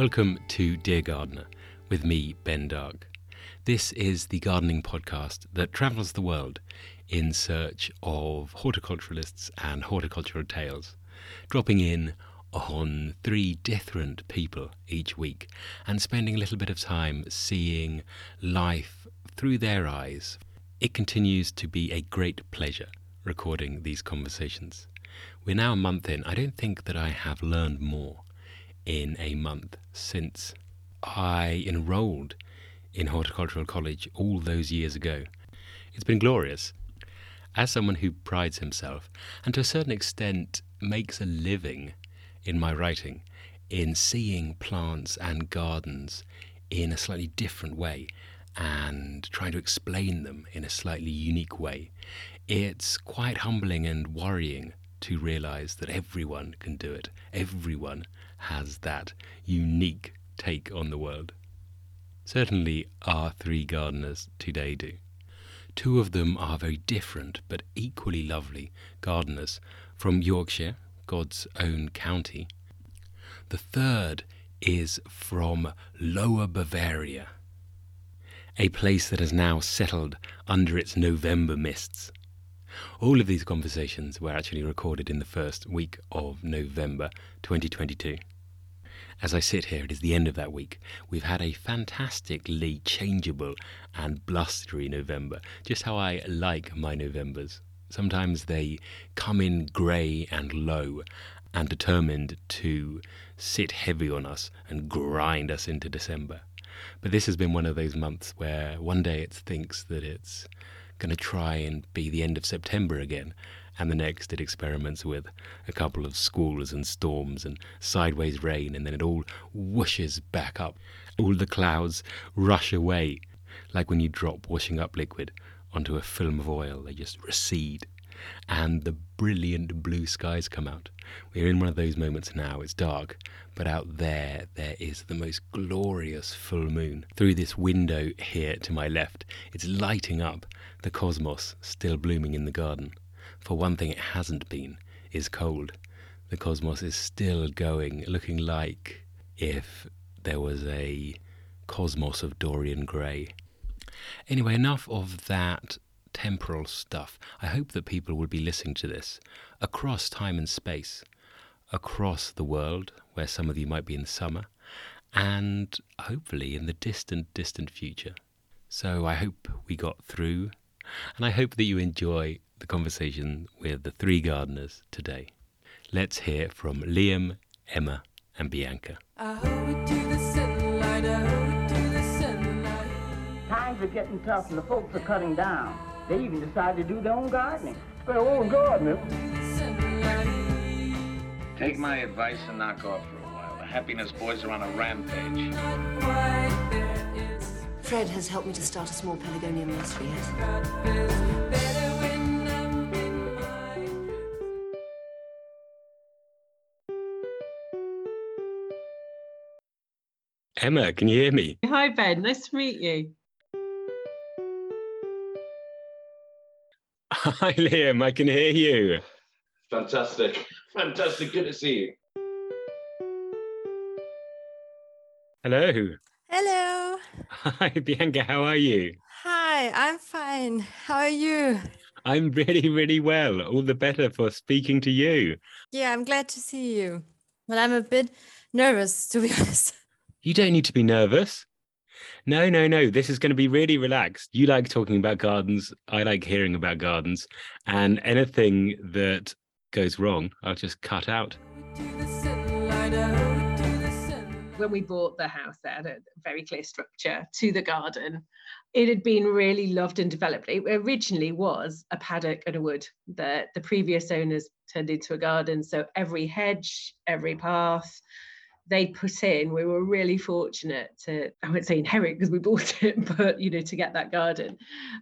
Welcome to Dear Gardener with me, Ben Dark. This is the gardening podcast that travels the world in search of horticulturalists and horticultural tales, dropping in on three different people each week and spending a little bit of time seeing life through their eyes. It continues to be a great pleasure recording these conversations. We're now a month in. I don't think that I have learned more in a month since I enrolled in horticultural college all those years ago. It's been glorious. As someone who prides himself and to a certain extent makes a living in my writing in seeing plants and gardens in a slightly different way and trying to explain them in a slightly unique way, it's quite humbling and worrying to realize that everyone can do it. Everyone has that unique take on the world. Certainly, our three gardeners today do. Two of them are very different but equally lovely gardeners from Yorkshire, God's own county. The third is from Lower Bavaria, a place that has now settled under its November mists. All of these conversations were actually recorded in the first week of November 2022. As I sit here, it is the end of that week. We've had a fantastically changeable and blustery November, just how I like my Novembers. Sometimes they come in grey and low and determined to sit heavy on us and grind us into December. But this has been one of those months where one day it thinks that it's going to try and be the end of September again, and the next it experiments with a couple of squalls and storms and sideways rain, and then it all whooshes back up. All the clouds rush away, like when you drop washing up liquid onto a film of oil. They just recede. And the brilliant blue skies come out. We're in one of those moments now. It's dark, but out there, there is the most glorious full moon. Through this window here to my left, it's lighting up the cosmos still blooming in the garden. For one thing, it hasn't been, is cold. The cosmos is still going, looking like if there was a cosmos of Dorian Gray. Anyway, enough of that temporal stuff. I hope that people will be listening to this across time and space, across the world, where some of you might be in the summer, and hopefully in the distant, distant future. So I hope we got through, and I hope that you enjoy the conversation with the three gardeners today. Let's hear from Liam, Emma, and Bianca. Times are getting tough and the folks are cutting down. They even decided to do their own gardening. Their own gardening? Take my advice and knock off for a while. The happiness boys are on a rampage. Fred has helped me to start a small pelargonium nursery, yes? Emma, can you hear me? Hi, Ben. Nice to meet you. Hi, Liam. I can hear you. Fantastic. Fantastic. Good to see you. Hello. Hello. Hi, Bianca. How are you? Hi, I'm fine. How are you? I'm really, really well. All the better for speaking to you. Yeah, I'm glad to see you. But I'm a bit nervous, to be honest. You don't need to be nervous. No, no, no. This is going to be really relaxed. You like talking about gardens. I like hearing about gardens. And anything that goes wrong, I'll just cut out. When we bought the house, there had a very clear structure to the garden. It had been really loved and developed. It originally was a paddock and a wood that the previous owners turned into a garden. So every hedge, every path, they put in we were really fortunate to i won't say inherit because we bought it but you know to get that garden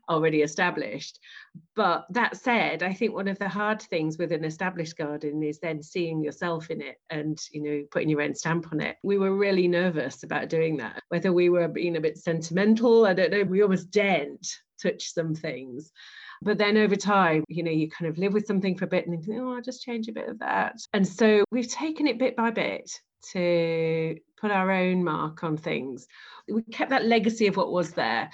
already established. But that said i think one of the hard things with an established garden is then seeing yourself in it and you know putting your own stamp on it. We were really nervous about doing that. Whether we were being a bit sentimental i don't know we almost daren't touch some things. But then over time, you know, you kind of live with something for a bit and think, oh, I'll just change a bit of that. And so we've taken it bit by bit to put our own mark on things. We kept that legacy of what was there.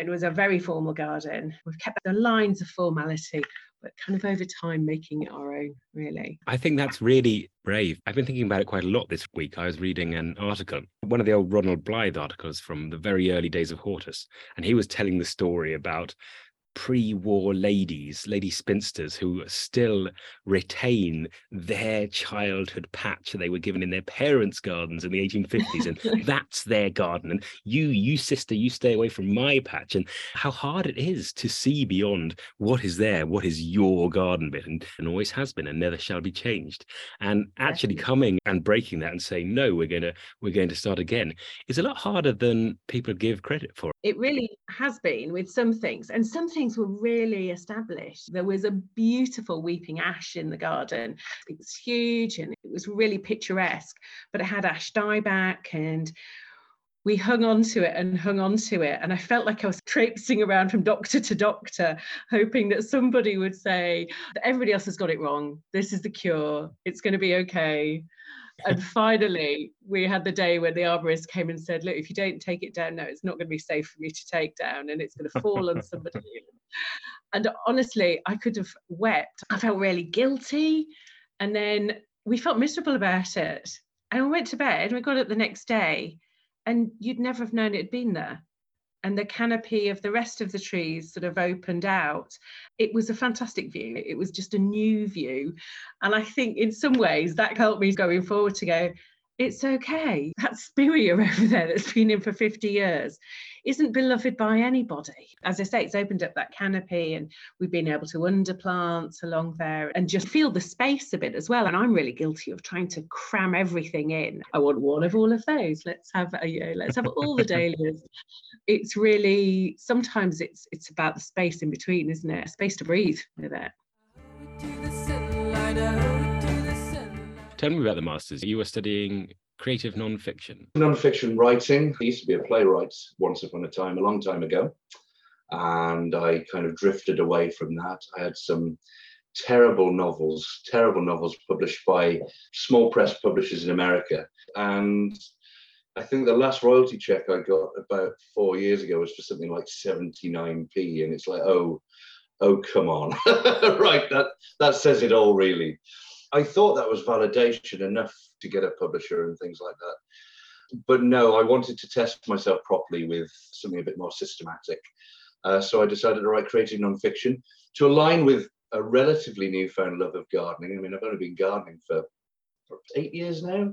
It was a very formal garden. We've kept the lines of formality, but kind of over time making it our own, really. I think that's really brave. I've been thinking about it quite a lot this week. I was reading an article, one of the old Ronald Blythe articles from the very early days of Hortus, and he was telling the story about pre-war ladies, lady spinsters, who still retain their childhood patch they were given in their parents' gardens in the 1850s, and that's their garden. And you, you sister, you stay away from my patch. And how hard it is to see beyond what is there, what is your garden bit, and, and always has been, and never shall be changed. And actually coming and breaking that and saying no, we're going to we're going to start again is a lot harder than people give credit for. It really has been with some things, and some things things were really established. There was a beautiful weeping ash in the garden. It was huge and it was really picturesque, but it had ash dieback and we hung on to it and hung on to it. And I felt like I was traipsing around from doctor to doctor, hoping that somebody would say, everybody else has got it wrong. This is the cure. It's going to be okay and finally, we had the day when the arborist came and said, Look, if you don't take it down now, it's not going to be safe for me to take down and it's going to fall on somebody. And honestly, I could have wept. I felt really guilty. And then we felt miserable about it. And we went to bed and we got it the next day, and you'd never have known it had been there and the canopy of the rest of the trees sort of opened out. It was a fantastic view. It was just a new view. And I think in some ways that helped me going forward to go, it's okay. That spirea over there that's been in for 50 years isn't beloved by anybody. As I say, it's opened up that canopy and we've been able to underplant along there and just feel the space a bit as well. And I'm really guilty of trying to cram everything in. I want one of all of those. Let's have a, you know, let's have all the dahlias. It's really sometimes it's it's about the space in between, isn't it? A space to breathe with it. Tell me about the masters. You were studying creative non-fiction. Non-fiction writing. I used to be a playwright once upon a time, a long time ago, and I kind of drifted away from that. I had some terrible novels, terrible novels published by small press publishers in America, and I think the last royalty check I got about four years ago was for something like 79p, and it's like, oh, oh, come on, right? That that says it all, really. I thought that was validation enough to get a publisher and things like that. But no, I wanted to test myself properly with something a bit more systematic. Uh, so I decided to write creative nonfiction to align with a relatively newfound love of gardening. I mean, I've only been gardening for, for eight years now.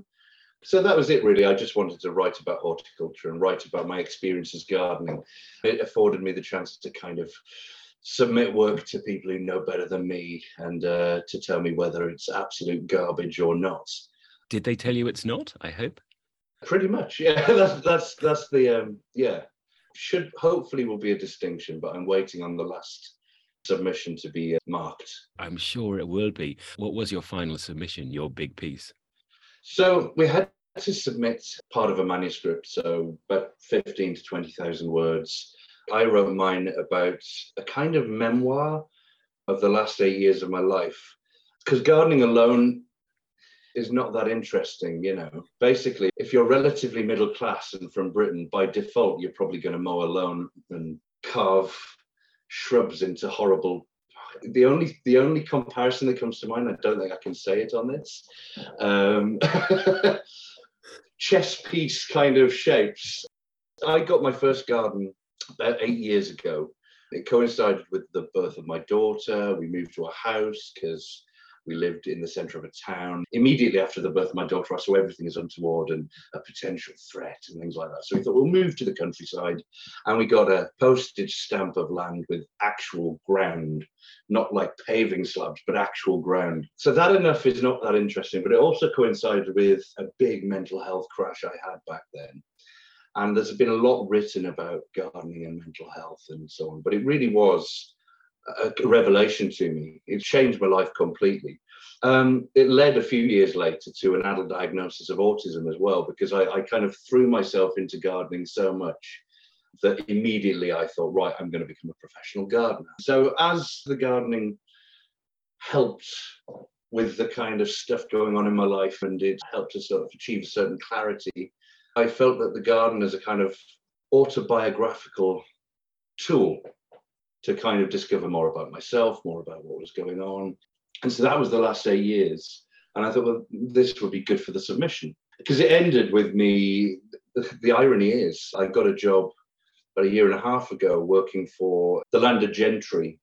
So that was it, really. I just wanted to write about horticulture and write about my experiences gardening. It afforded me the chance to kind of submit work to people who know better than me and uh, to tell me whether it's absolute garbage or not. Did they tell you it's not? I hope. Pretty much, yeah. That's that's that's the um, yeah. Should hopefully will be a distinction, but I'm waiting on the last submission to be uh, marked. I'm sure it will be. What was your final submission? Your big piece. So we had to submit part of a manuscript, so about fifteen to twenty thousand words I wrote mine about a kind of memoir of the last eight years of my life. Because gardening alone is not that interesting, you know. Basically, if you're relatively middle class and from Britain, by default, you're probably going to mow alone and carve shrubs into horrible. The only the only comparison that comes to mind, I don't think I can say it on this. Um, chess piece kind of shapes. I got my first garden about eight years ago. It coincided with the birth of my daughter. We moved to a house because we lived in the center of a town. Immediately after the birth of my daughter, I saw everything as untoward and a potential threat and things like that. So we thought we'll move to the countryside. And we got a postage stamp of land with actual ground, not like paving slabs, but actual ground. So that enough is not that interesting, but it also coincided with a big mental health crash I had back then. And there's been a lot written about gardening and mental health and so on, but it really was a revelation to me. It changed my life completely. Um, it led a few years later to an adult diagnosis of autism as well, because I, I kind of threw myself into gardening so much that immediately I thought, right, I'm going to become a professional gardener. So as the gardening helped with the kind of stuff going on in my life and it helped to sort of achieve a certain clarity. I felt that the garden is a kind of autobiographical tool to kind of discover more about myself, more about what was going on. And so that was the last eight years. And I thought, well, this would be good for the submission because it ended with me. The irony is, I got a job about a year and a half ago working for the landed gentry.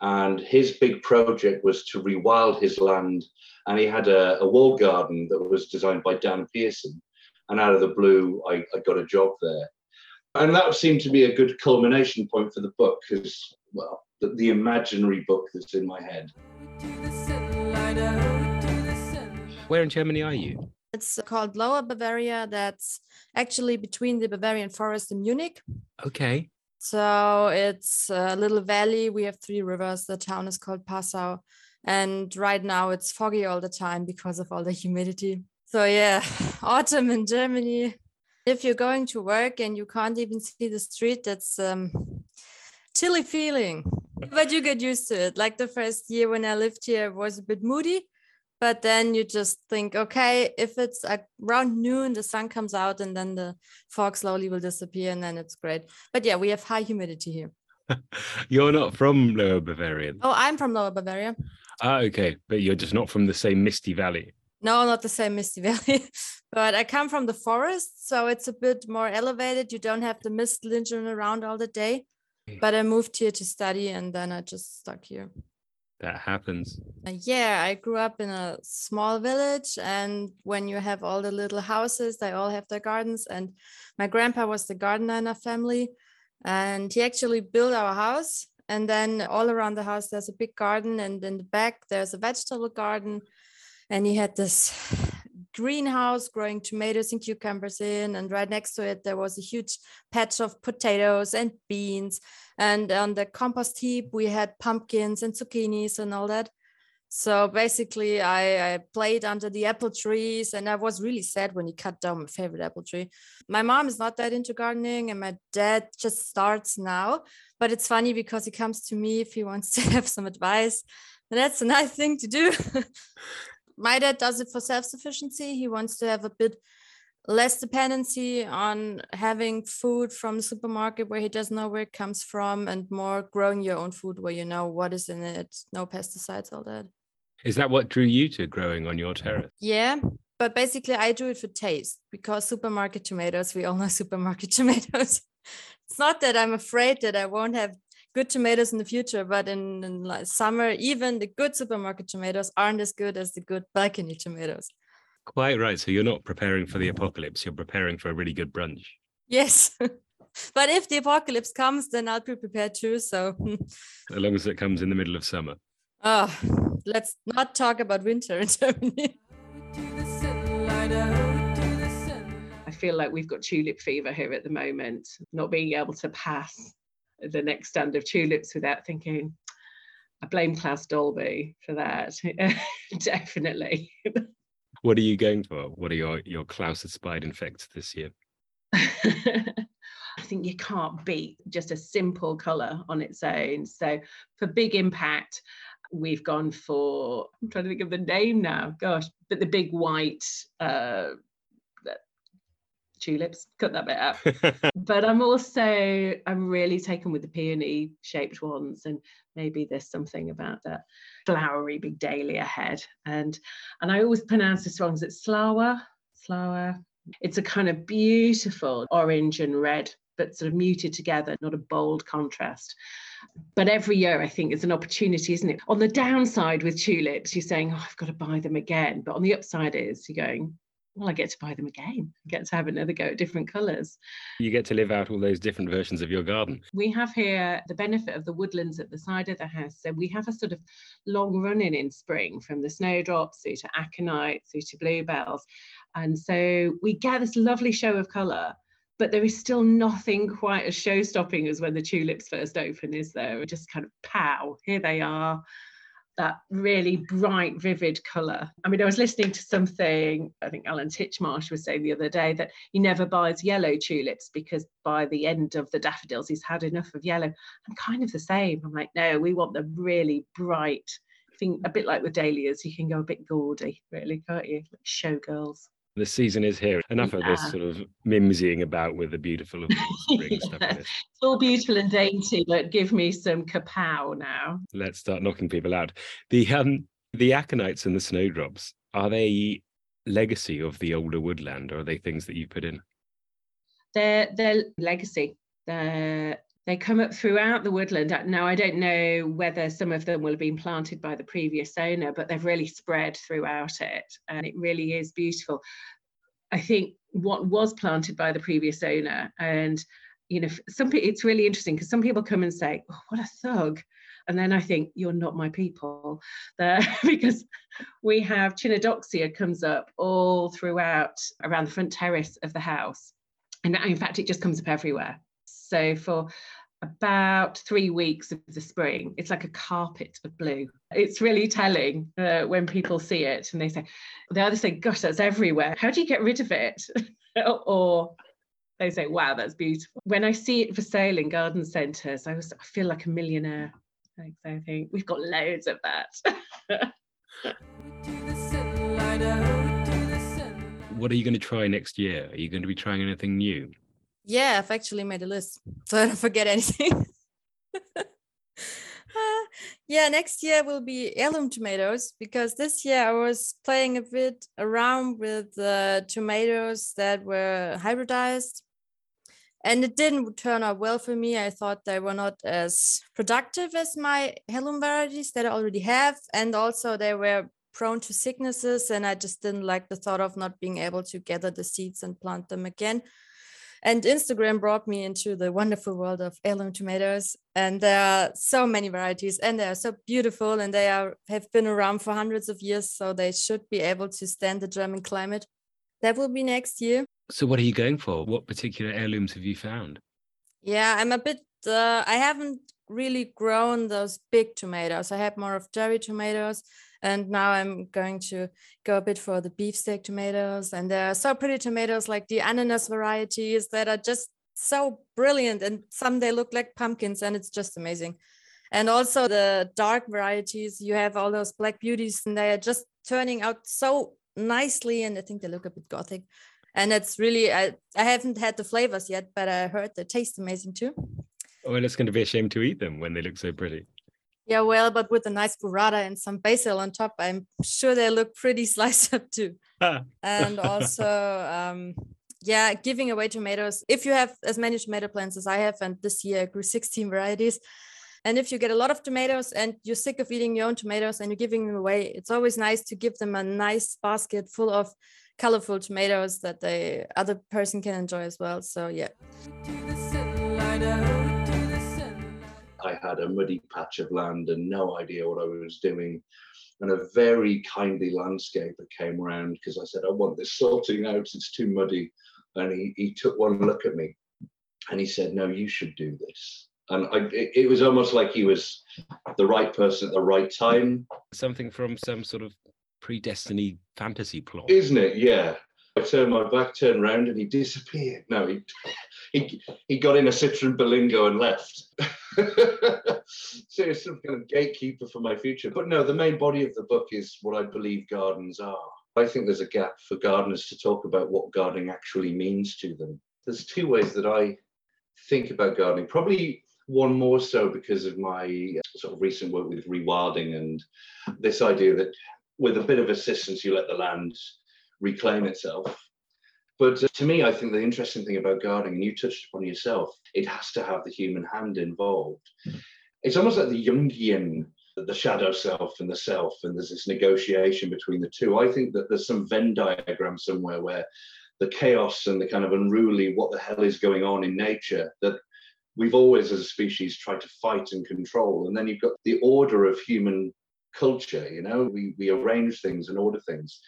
And his big project was to rewild his land. And he had a, a wall garden that was designed by Dan Pearson. And out of the blue, I, I got a job there. And that seemed to be a good culmination point for the book because, well, the, the imaginary book that's in my head. Where in Germany are you? It's called Lower Bavaria. That's actually between the Bavarian forest and Munich. Okay. So it's a little valley. We have three rivers. The town is called Passau. And right now it's foggy all the time because of all the humidity. So, yeah, autumn in Germany. If you're going to work and you can't even see the street, that's um, chilly feeling. But you get used to it. Like the first year when I lived here was a bit moody but then you just think okay if it's around noon the sun comes out and then the fog slowly will disappear and then it's great but yeah we have high humidity here you're not from lower bavaria oh i'm from lower bavaria ah okay but you're just not from the same misty valley no not the same misty valley but i come from the forest so it's a bit more elevated you don't have the mist lingering around all the day but i moved here to study and then i just stuck here that happens. Uh, yeah, I grew up in a small village, and when you have all the little houses, they all have their gardens. And my grandpa was the gardener in our family, and he actually built our house. And then all around the house, there's a big garden, and in the back, there's a vegetable garden. And he had this greenhouse growing tomatoes and cucumbers in and right next to it there was a huge patch of potatoes and beans. And on the compost heap we had pumpkins and zucchinis and all that. So basically I, I, played under the apple trees and i was really sad when he cut down my favorite apple tree. My mom is not that into gardening and my dad just starts now. But it's funny because he comes to me if he wants to have some advice. And that's a nice thing to do my dad does it for self-sufficiency. He wants to have a bit less dependency on having food from the supermarket where he doesn't know where it comes from and more growing your own food where you know what is in it. No pesticides all that. Is that what drew you to growing on your terrace? Yeah but basically i do it for taste because supermarket tomatoes we all know supermarket tomatoes. It's not that i'm afraid that i won't have good tomatoes in the future but in, in like summer even the good supermarket tomatoes aren't as good as the good balcony tomatoes Quite right. So you're not preparing for the apocalypse, you're preparing for a really good brunch. Yes. but if the apocalypse comes, then I'll be prepared too. So as long as it comes in the middle of summer. Oh, let's not talk about winter in Germany. I feel like we've got tulip fever here at the moment, not being able to pass the next stand of tulips without thinking, I blame Claus Dalby for that. Definitely. What are you going for? What are your your Claus inspired infects this year? I think you can't beat just a simple colour on its own. So for big impact, we've gone for I'm trying to think of the name now. Gosh, but the big white uh, tulips. Cut that bit out. but I'm also I'm really taken with the peony shaped ones, and maybe there's something about that flowery big dahlia head. And and I always pronounce this wrong. Is it Slawa? Slawa. It's a kind of beautiful orange and red, but sort of muted together, not a bold contrast. But every year, I think it's an opportunity, isn't it? On the downside with tulips, you're saying, oh, I've got to buy them again. But on the upside is you're going, well, I get to buy them again. I get to have another go at different colours. You get to live out all those different versions of your garden. We have here the benefit of the woodlands at the side of the house. So we have a sort of long running in spring from the snowdrops through to aconite through to bluebells. And so we get this lovely show of colour. But there is still nothing quite as show stopping as when the tulips first open, is there? Just kind of pow, here they are that really bright, vivid colour. I mean, I was listening to something, I think Alan Titchmarsh was saying the other day that he never buys yellow tulips because by the end of the daffodils, he's had enough of yellow. I'm kind of the same. I'm like, no, we want the really bright, thing, a bit like with dahlias, you can go a bit gaudy, really, can't you? Like showgirls. The season is here. Enough of this sort of mimsying about with the beautiful spring Yeah. stuff. like. It's all beautiful and dainty, but give me some kapow now. Let's start knocking people out. The um the aconites and the snowdrops, are they legacy of the older woodland or are they things that you put in? They're they're legacy. They're, they come up throughout the woodland. Uh, Now I don't know whether some of them will have been planted by the previous owner, but they've really spread throughout it, and it really is beautiful. I think what was planted by the previous owner, and you know, some people it's really interesting because some people come and say, oh, "What a thug," and then I think you're not my people, there because we have Chionodoxa comes up all throughout around the front terrace of the house, and in fact it just comes up everywhere. So for about three weeks of the spring, it's like a carpet of blue. It's really telling uh, when people see it and they say, they either say, gosh, that's everywhere. How do you get rid of it? or they say, wow, that's beautiful. When I see it for sale in garden centres, I, was, I feel like a millionaire. Like, I think we've got loads of that. What are you going to try next year? Are you going to be trying anything new? Yeah, I've actually made a list so I don't forget anything. Uh, yeah, next year will be heirloom tomatoes because this year I was playing a bit around with the tomatoes that were hybridized and it didn't turn out well for me. I thought they were not as productive as my heirloom varieties that I already have. And also they were prone to sicknesses and I just didn't like the thought of not being able to gather the seeds and plant them again. And Instagram brought me into the wonderful world of heirloom tomatoes. And there are so many varieties and they are so beautiful and they are have been around for hundreds of years. So they should be able to stand the German climate. That will be next year. So what are you going for? What particular heirlooms have you found? Yeah, I'm a bit, uh, I haven't really grown those big tomatoes. I had more of cherry tomatoes. And now I'm going to go a bit for the beefsteak tomatoes. And there are so pretty tomatoes like the ananas varieties that are just so brilliant. And some they look like pumpkins and it's just amazing. And also the dark varieties, you have all those black beauties and they are just turning out so nicely. And I think they look a bit gothic. And it's really, I, I haven't had the flavors yet, but I heard they taste amazing too. Well, it's going to be a shame to eat them when they look so pretty. Yeah, well, but with a nice burrata and some basil on top, I'm sure they look pretty sliced up too. and also, um, yeah, giving away tomatoes. If you have as many tomato plants as I have, and this year I grew 16 varieties. And if you get a lot of tomatoes and you're sick of eating your own tomatoes and you're giving them away, it's always nice to give them a nice basket full of colorful tomatoes that the other person can enjoy as well. So yeah. I had a muddy patch of land and no idea what I was doing. And a very kindly landscaper came around because I said, I want this sorting out, it's too muddy. And he, he took one look at me and he said, No, you should do this. And I, it, it was almost like he was the right person at the right time, Something from some sort of predestiny fantasy plot. isn't it? Yeah. I turned my back, turned round, and he disappeared. No, he he, he got in a Citroen Berlingo and left. so it's some kind of gatekeeper for my future. But no, the main body of the book is what I believe gardens are. I think there's a gap for gardeners to talk about what gardening actually means to them. There's two ways that I think about gardening. Probably one more so because of my uh, sort of recent work with rewilding and this idea that with a bit of assistance, you let the land reclaim itself. But to me, I think the interesting thing about gardening, and you touched upon yourself, it has to have the human hand involved. Hmm. It's almost like the Jungian, the shadow self and the self, and there's this negotiation between the two. I think that there's some Venn diagram somewhere where the chaos and the kind of unruly, what the hell is going on in nature, that we've always as a species tried to fight and control. And then you've got the order of human culture, you know, we, we arrange things and order things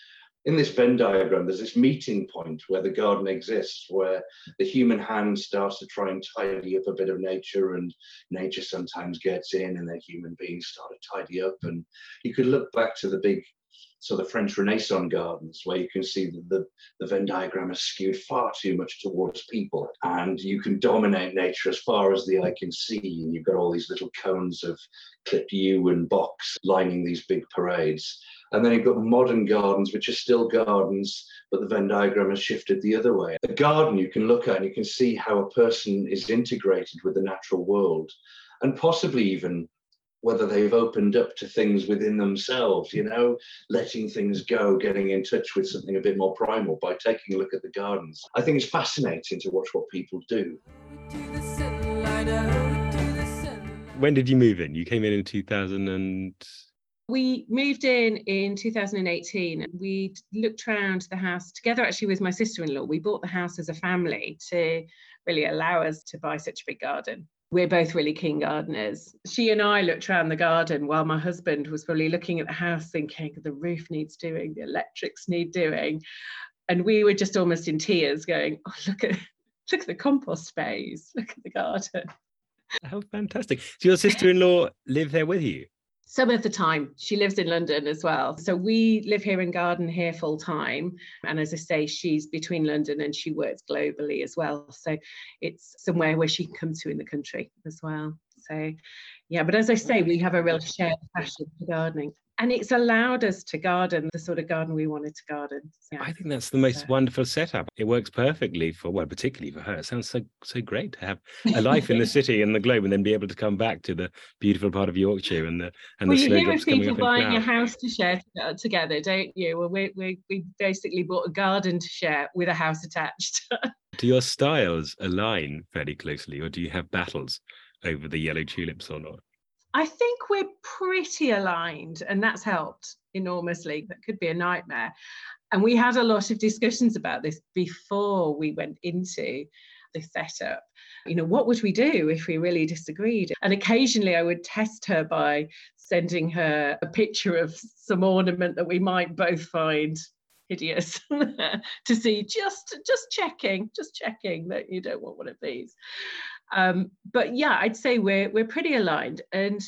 in this Venn diagram, there's this meeting point where the garden exists, where the human hand starts to try and tidy up a bit of nature, and nature sometimes gets in, and then human beings start to tidy up. And you could look back to the big so the French Renaissance gardens, where you can see that the, the Venn diagram is skewed far too much towards people, and you can dominate nature as far as the eye can see. And you've got all these little cones of clipped yew and box lining these big parades. And then you've got modern gardens, which are still gardens, but the Venn diagram has shifted the other way. A garden you can look at and you can see how a person is integrated with the natural world, and possibly even whether they've opened up to things within themselves, you know, letting things go, getting in touch with something a bit more primal by taking a look at the gardens. I think it's fascinating to watch what people do. When did you move in? You came in in 2000 and we moved in in 2018 we looked around the house together actually with my sister-in-law we bought the house as a family to really allow us to buy such a big garden we're both really keen gardeners. She and I looked around the garden while my husband was probably looking at the house thinking the roof needs doing, the electrics need doing. And we were just almost in tears going, oh, look at look at the compost space, look at the garden. How fantastic. So your sister-in-law live there with you? Some of the time she lives in london as well. So we live here in garden here full time. And as i say she's between london and she works globally as well. So it's somewhere where she can come to in the country as well. So yeah but as i say we have a real shared passion for gardening and it's allowed us to garden the sort of garden we wanted to garden. Yeah. I think that's the most so. wonderful setup. It works perfectly for well, particularly for her. It sounds so so great to have a life in the city and the globe, and then be able to come back to the beautiful part of Yorkshire and the and well, the you hear of people buying a house to share uh, together, don't you? Well, we we we basically bought a garden to share with a house attached. do your styles align fairly closely, or do you have battles over the yellow tulips or not? I think we're pretty aligned, and that's helped enormously. That could be a nightmare. And we had a lot of discussions about this before we went into the setup. You know, what would we do if we really disagreed? And occasionally I would test her by sending her a picture of some ornament that we might both find hideous to see just just checking just checking that you don't want one of these um, but yeah, I'd say we're we're pretty aligned. And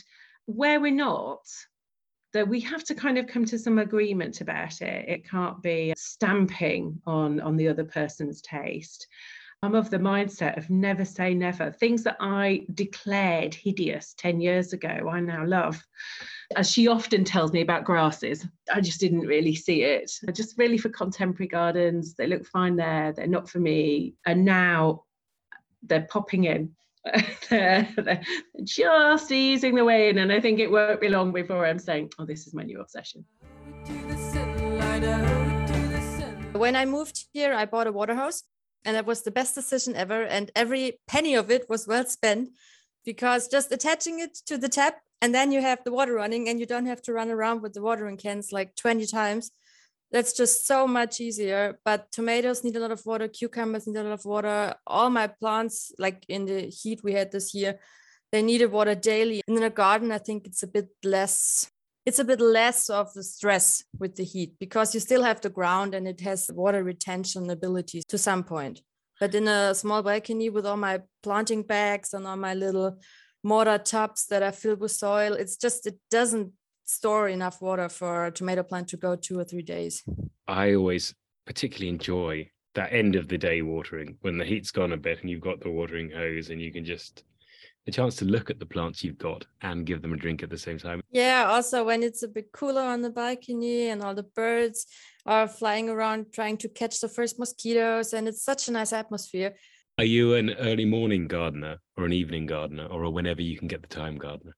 where we're not, that we have to kind of come to some agreement about it. It can't be stamping on on the other person's taste. I'm of the mindset of never say never. Things that I declared hideous 10 years ago, I now love. As she often tells me about grasses, I just didn't really see it. Just really for contemporary gardens, they look fine there, they're not for me. And now they're popping in. they're, they're just easing the way in, and I think it won't be long before I'm saying, "Oh, this is my new obsession." When I moved here, I bought a water hose, and that was the best decision ever. And every penny of it was well spent because just attaching it to the tap, and then you have the water running, and you don't have to run around with the watering cans like 20 times that's just so much easier but tomatoes need a lot of water cucumbers need a lot of water. All my plants like in the heat we had this year they needed water daily. And in a garden i think it's a bit less it's a bit less of the stress with the heat because you still have the ground and it has water retention abilities to some point. But in a small balcony with all my planting bags and all my little mortar tubs that are filled with soil it's just it doesn't store enough water for a tomato plant to go two or three days. I always particularly enjoy that end of the day watering when the heat's gone a bit and you've got the watering hose and you can just a chance to look at the plants you've got and give them a drink at the same time. Yeah, also when it's a bit cooler on the balcony and all the birds are flying around trying to catch the first mosquitoes and it's such a nice atmosphere. Are you an early morning gardener or an evening gardener or a whenever you can get the time gardener?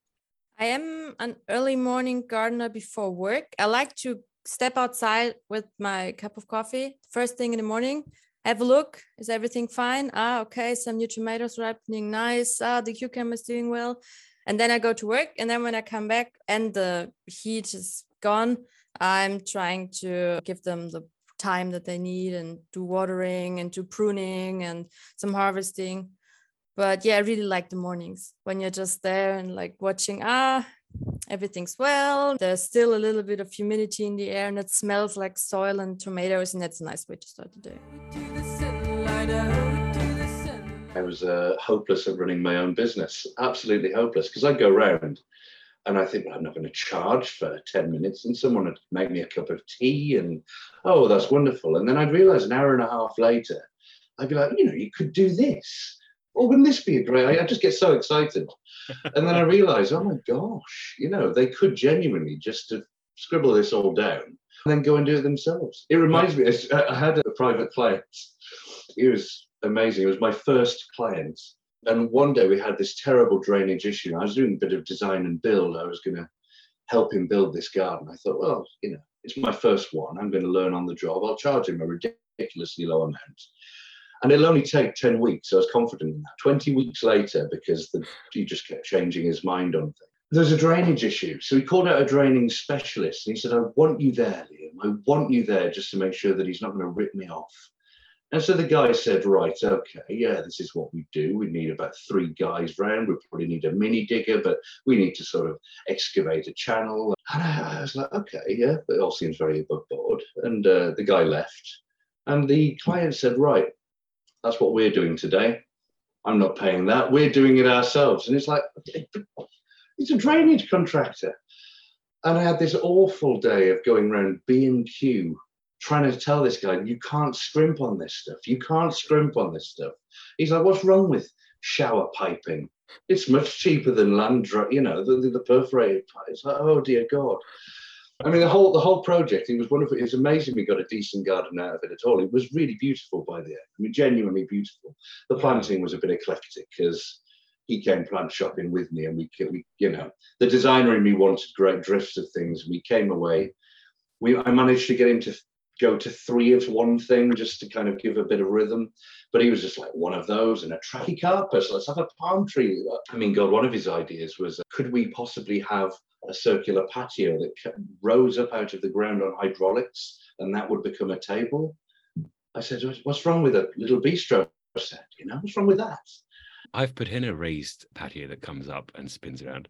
I am an early morning gardener before work. I like to step outside with my cup of coffee first thing in the morning. Have a look. Is everything fine? Ah, okay. Some new tomatoes ripening nice. Ah, the cucumber is doing well. And then I go to work. And then when I come back and the heat is gone, I'm trying to give them the time that they need and do watering and do pruning and some harvesting but yeah i really like the mornings when you're just there and like watching ah everything's well there's still a little bit of humidity in the air and it smells like soil and tomatoes and that's a nice way to start the day i was uh, hopeless at running my own business absolutely hopeless because i'd go around And I think, well, I'm not going to charge for 10 minutes. And someone would make me a cup of tea and, oh, that's wonderful. And then I'd realize an hour and a half later, I'd be like, you know, you could do this. Or wouldn't this be a great? I just get so excited. and then I realize, oh my gosh, you know, they could genuinely just to scribble this all down and then go and do it themselves. It reminds me, I had a private client. He was amazing. It was my first client. And one day we had this terrible drainage issue. I was doing a bit of design and build. I was going to help him build this garden. I thought, well, you know, it's my first one. I'm going to learn on the job. I'll charge him a ridiculously low amount. And it'll only take 10 weeks. I was confident in that. 20 weeks later, because the, he just kept changing his mind on things. There's a drainage issue. So he called out a draining specialist and he said, I want you there, Liam. I want you there just to make sure that he's not going to rip me off. And so the guy said, right, okay, yeah, this is what we do. We need about three guys round. We probably need a mini digger, but we need to sort of excavate a channel. And I, was like, okay, yeah, it all seems very above board. And uh, the guy left. And the client said, right, that's what we're doing today. I'm not paying that. We're doing it ourselves. And it's like, it's a drainage contractor. And I had this awful day of going around B&Q trying to tell this guy, you can't scrimp on this stuff. You can't scrimp on this stuff. He's like, what's wrong with shower piping? It's much cheaper than land, you know, the, the perforated pipe. It's like, oh dear God. I mean, the whole the whole project. It was wonderful. It was amazing. We got a decent garden out of it at all. It was really beautiful by the end. I mean, genuinely beautiful. The planting was a bit eclectic because he came plant shopping with me, and we, we, you know, the designer in me wanted great drifts of things. We came away. We I managed to get him to go to three of one thing just to kind of give a bit of rhythm. But he was just like one of those and a trachycarpus. Let's have a palm tree. I mean, God, one of his ideas was uh, could we possibly have a circular patio that rose up out of the ground on hydraulics and that would become a table? I said, what's wrong with a little bistro set? You know, what's wrong with that? I've put in a raised patio that comes up and spins around,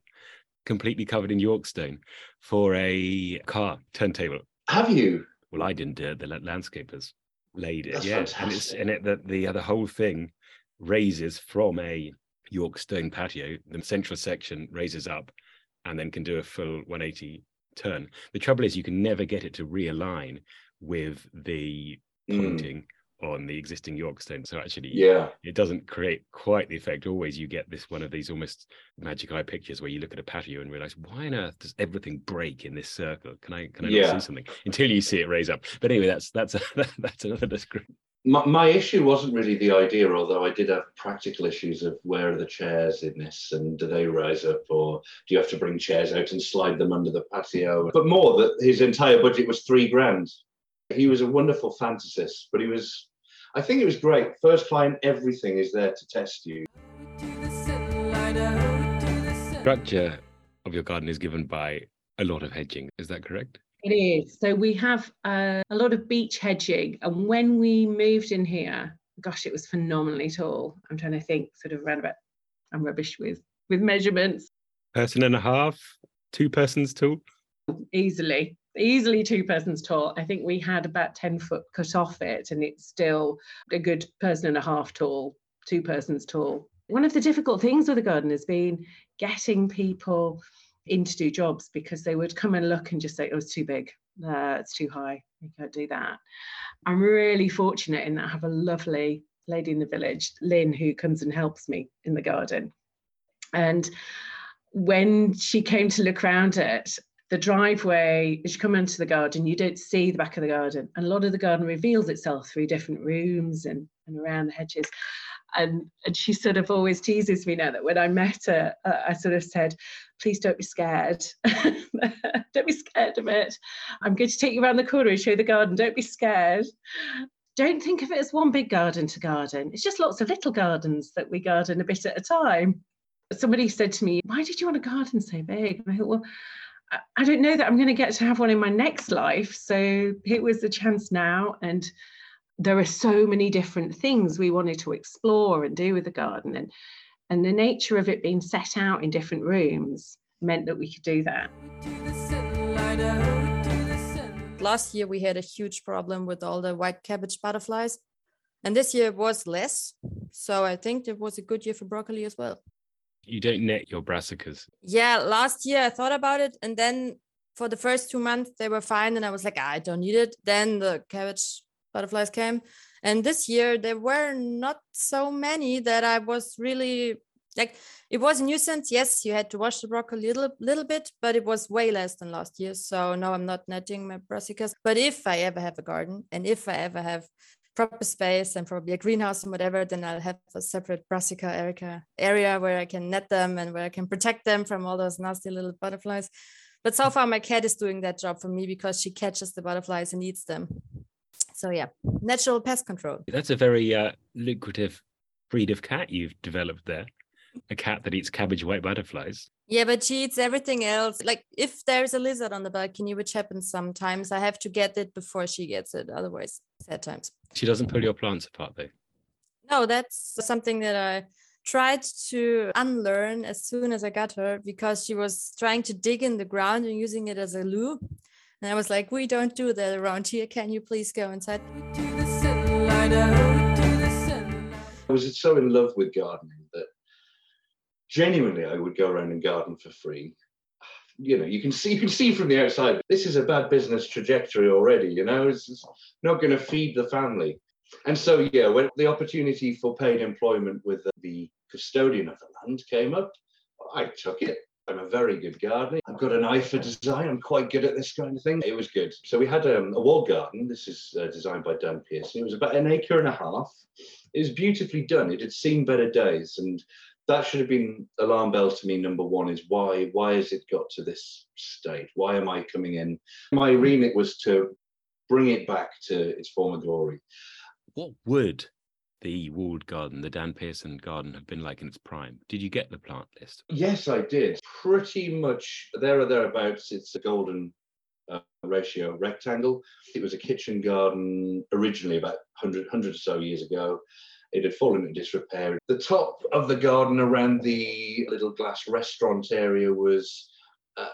completely covered in Yorkstone for a car turntable. Have you? Well, I didn't do it. The landscapers laid it. That's yeah, fantastic. and it's and it the the, uh, the whole thing raises from a York stone patio. The central section raises up, and then can do a full 180 turn. The trouble is, you can never get it to realign with the Mm. On the existing York stone. So actually, Yeah. it doesn't create quite the effect. Always, you get this one of these almost magic eye pictures where you look at a patio and realize, why on earth does everything break in this circle? Can I can I Yeah. not see something until you see it raise up? But anyway, that's that's a, that's another description. My, my issue wasn't really the idea, although I did have practical issues of where are the chairs in this and do they rise up or do you have to bring chairs out and slide them under the patio? But more that his entire budget was three grand. He was a wonderful fantasist, but he was, I think it was great. First client, everything is there to test you. The structure of your garden is given by a lot of hedging. Is that correct? It is. So we have uh, a lot of beech hedging. And when we moved in here, gosh, it was phenomenally tall. I'm trying to think sort of around about, I'm rubbish with with measurements. Person and a half, two persons tall. Easily, easily two persons tall. I think we had about 10 foot cut off it, and it's still a good person and a half tall, two persons tall. One of the difficult things with the garden has been getting people in to do jobs because they would come and look and just say, oh, it's too big, uh, it's too high, you can't do that. I'm really fortunate in that I have a lovely lady in the village, Lynn, who comes and helps me in the garden. And when she came to look around it, the driveway, as you come into the garden, you don't see the back of the garden. And a lot of the garden reveals itself through different rooms and, and around the hedges. And, and she sort of always teases me now that when I met her, uh, I sort of said, please don't be scared. don't be scared of it. I'm going to take you around the corner and show you the garden. Don't be scared. Don't think of it as one big garden to garden. It's just lots of little gardens that we garden a bit at a time. Somebody said to me, Why did you want a garden so big? And I thought, Well, I- don't know that I'm going to get to have one in my next life. So it was the chance now. And there are so many different things we wanted to explore and do with the garden. And, and the nature of it being set out in different rooms meant that we could do that. Last year we had a huge problem with all the white cabbage butterflies, and this year was less. So I think it was a good year for broccoli as well. You don't net your brassicas. Yeah, last year I thought about it, and then for the first two months they were fine, and I was like, ah, I don't need it. Then the cabbage butterflies came, and this year there were not so many that I was really like. It was a nuisance. Yes, you had to wash the broccoli a little, little bit, but it was way less than last year. So no, I'm not netting my brassicas. But if I ever have a garden, and if I ever have proper space and probably a greenhouse and whatever, then I'll have a separate brassica erica area where I can net them and where I can protect them from all those nasty little butterflies. But so far, my cat is doing that job for me because she catches the butterflies and eats them. So yeah, natural pest control. That's a very uh, lucrative breed of cat you've developed there. A cat that eats cabbage white butterflies. Yeah, but she eats everything else. Like if there's a lizard on the balcony, which happens sometimes, I have to get it before she gets it. Otherwise, sad times. She doesn't pull your plants apart though. No, that's something that I tried to unlearn as soon as I got her because she was trying to dig in the ground and using it as a loo. And I was like, we don't do that around here. Can you please go inside? I was so in love with gardening that genuinely I would go around and garden for free. You know, you can see you can see from the outside this is a bad business trajectory already. You know, it's, it's not going to feed the family. And so, yeah, when the opportunity for paid employment with the custodian of the land came up, I took it. I'm a very good gardener. I've got an eye for design. I'm quite good at this kind of thing. It was good. So we had um, a wall garden. This is uh, designed by Dan Pearson. It was about an acre and a half. It was beautifully done. It had seen better days, and that should have been alarm bells to me. Number one is why? Why has it got to this state? Why am I coming in? My remit was to bring it back to its former glory. What would the walled garden, the Dan Pearson garden, have been like in its prime? Did you get the plant list? Yes, I did. Pretty much there or thereabouts. It's a golden uh, ratio rectangle. It was a kitchen garden originally about 100, 100 or so years ago. It had fallen into disrepair. The top of the garden around the little glass restaurant area was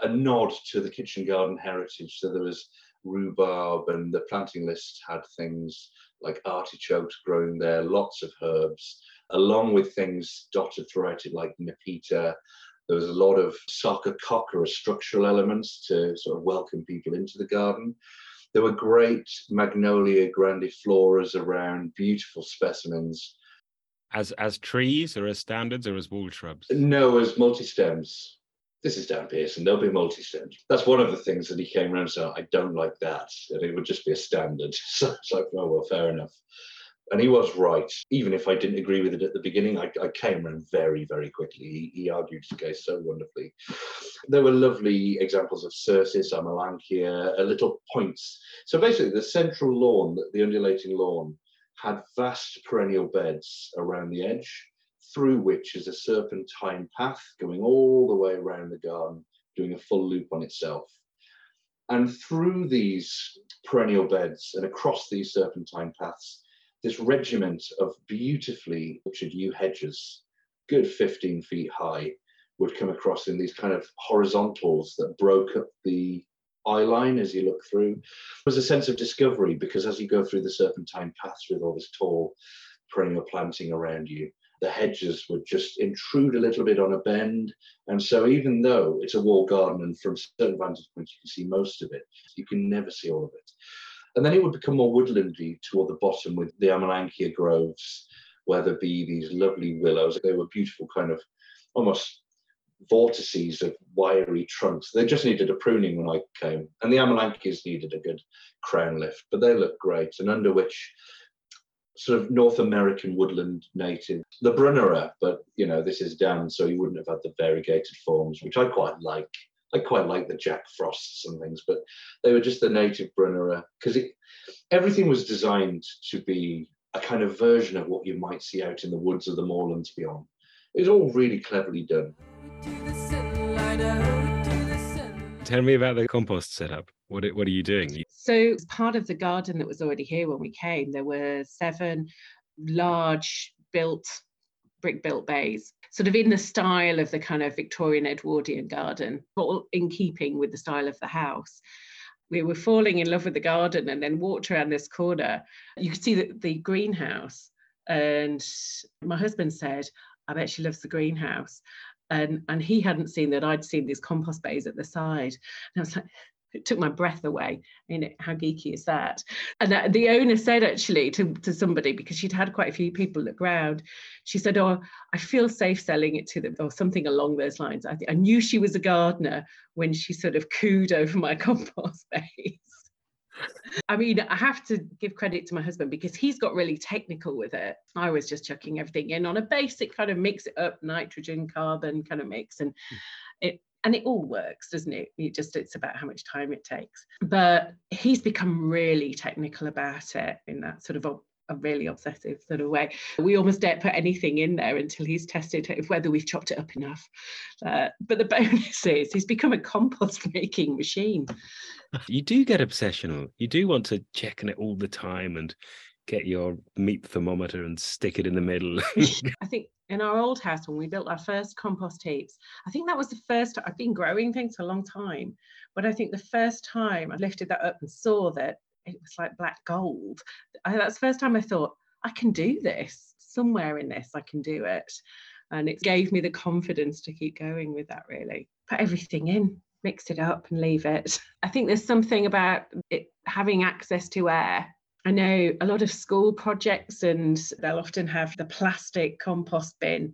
a, nod to the kitchen garden heritage. So there was rhubarb, and the planting list had things like artichokes growing there, lots of herbs, along with things dotted throughout it like nepeta. There was a lot of sarcococca structural elements to sort of welcome people into the garden. There were great magnolia grandifloras around, beautiful specimens. As as trees or as standards or as wall shrubs? No, as multi-stems this is Dan Pearson, they'll be multi-stems. That's one of the things that he came around and said, I don't like that. And it would just be a standard. So it's like, oh, well, fair enough. And he was right. Even if I didn't agree with it at the beginning, I, I came around very, very quickly. He, he, argued his case so wonderfully. There were lovely examples of Amelanchier, uh, little points. So basically, the central lawn, the undulating lawn, had vast perennial beds around the edge through which is a serpentine path going all the way around the garden, doing a full loop on itself. And through these perennial beds and across these serpentine paths, this regiment of beautifully orchard yew hedges, good 15 feet high, would come across in these kind of horizontals that broke up the eye line as you look through. Was a sense of discovery because as you go through the serpentine paths with all this tall perennial planting around you, the hedges would just intrude a little bit on a bend. And so even though it's a wall garden and from certain vantage points you can see most of it, you can never see all of it. And then it would become more woodlandy toward the bottom with the Amelanchier groves, where there'd be these lovely willows. They were beautiful kind of almost vortices of wiry trunks. They just needed a pruning when I came. And the Amelanchiers needed a good crown lift, but they look great. And under which sort of North American woodland native. The Brunnera, but you know, this is Dan, so you wouldn't have had the variegated forms, which I quite like. I quite like the Jack Frosts and things, but they were just the native Brunnera because uh, everything was designed to be a kind of version of what you might see out in the woods of the moorlands beyond. It was all really cleverly done. Tell me about the compost setup. What what are you doing? So part of the garden that was already here when we came, there were seven large built brick built bays, sort of in the style of the kind of Victorian Edwardian garden, all in keeping with the style of the house. We were falling in love with the garden and then walked around this corner. You could see the, the greenhouse. And my husband said, I bet she loves the greenhouse. and and he hadn't seen that I'd seen these compost bays at the side. And I was like, it took my breath away. You know, how geeky is that? And the owner said actually to, to somebody, because she'd had quite a few people look round, she said, Oh, I feel safe selling it to them, or something along those lines. I, th- I knew she was a gardener when she sort of cooed over my compost base. I mean, I have to give credit to my husband because he's got really technical with it. I was just chucking everything in on a basic kind of mix it up, nitrogen, carbon kind of mix, and hmm. it and it all works, doesn't it? It just it's about how much time it takes. But he's become really technical about it in that sort of a really obsessive sort of way. We almost don't put anything in there until he's tested whether we've chopped it up enough. Uh, but the bonus is he's become a compost making machine. You do get obsessional. You do want to check on it all the time and get your meat thermometer and stick it in the middle. I think in our old house when we built our first compost heaps, I think that was the first I've been growing things for a long time, but I think the first time I lifted that up and saw that it was like black gold. I, that's the first time I thought, I can do this. Somewhere in this, I can do it. And it gave me the confidence to keep going with that, really. Put everything in, mix it up and leave it. I think there's something about it having access to air I know a lot of school projects, and they'll often have the plastic compost bin,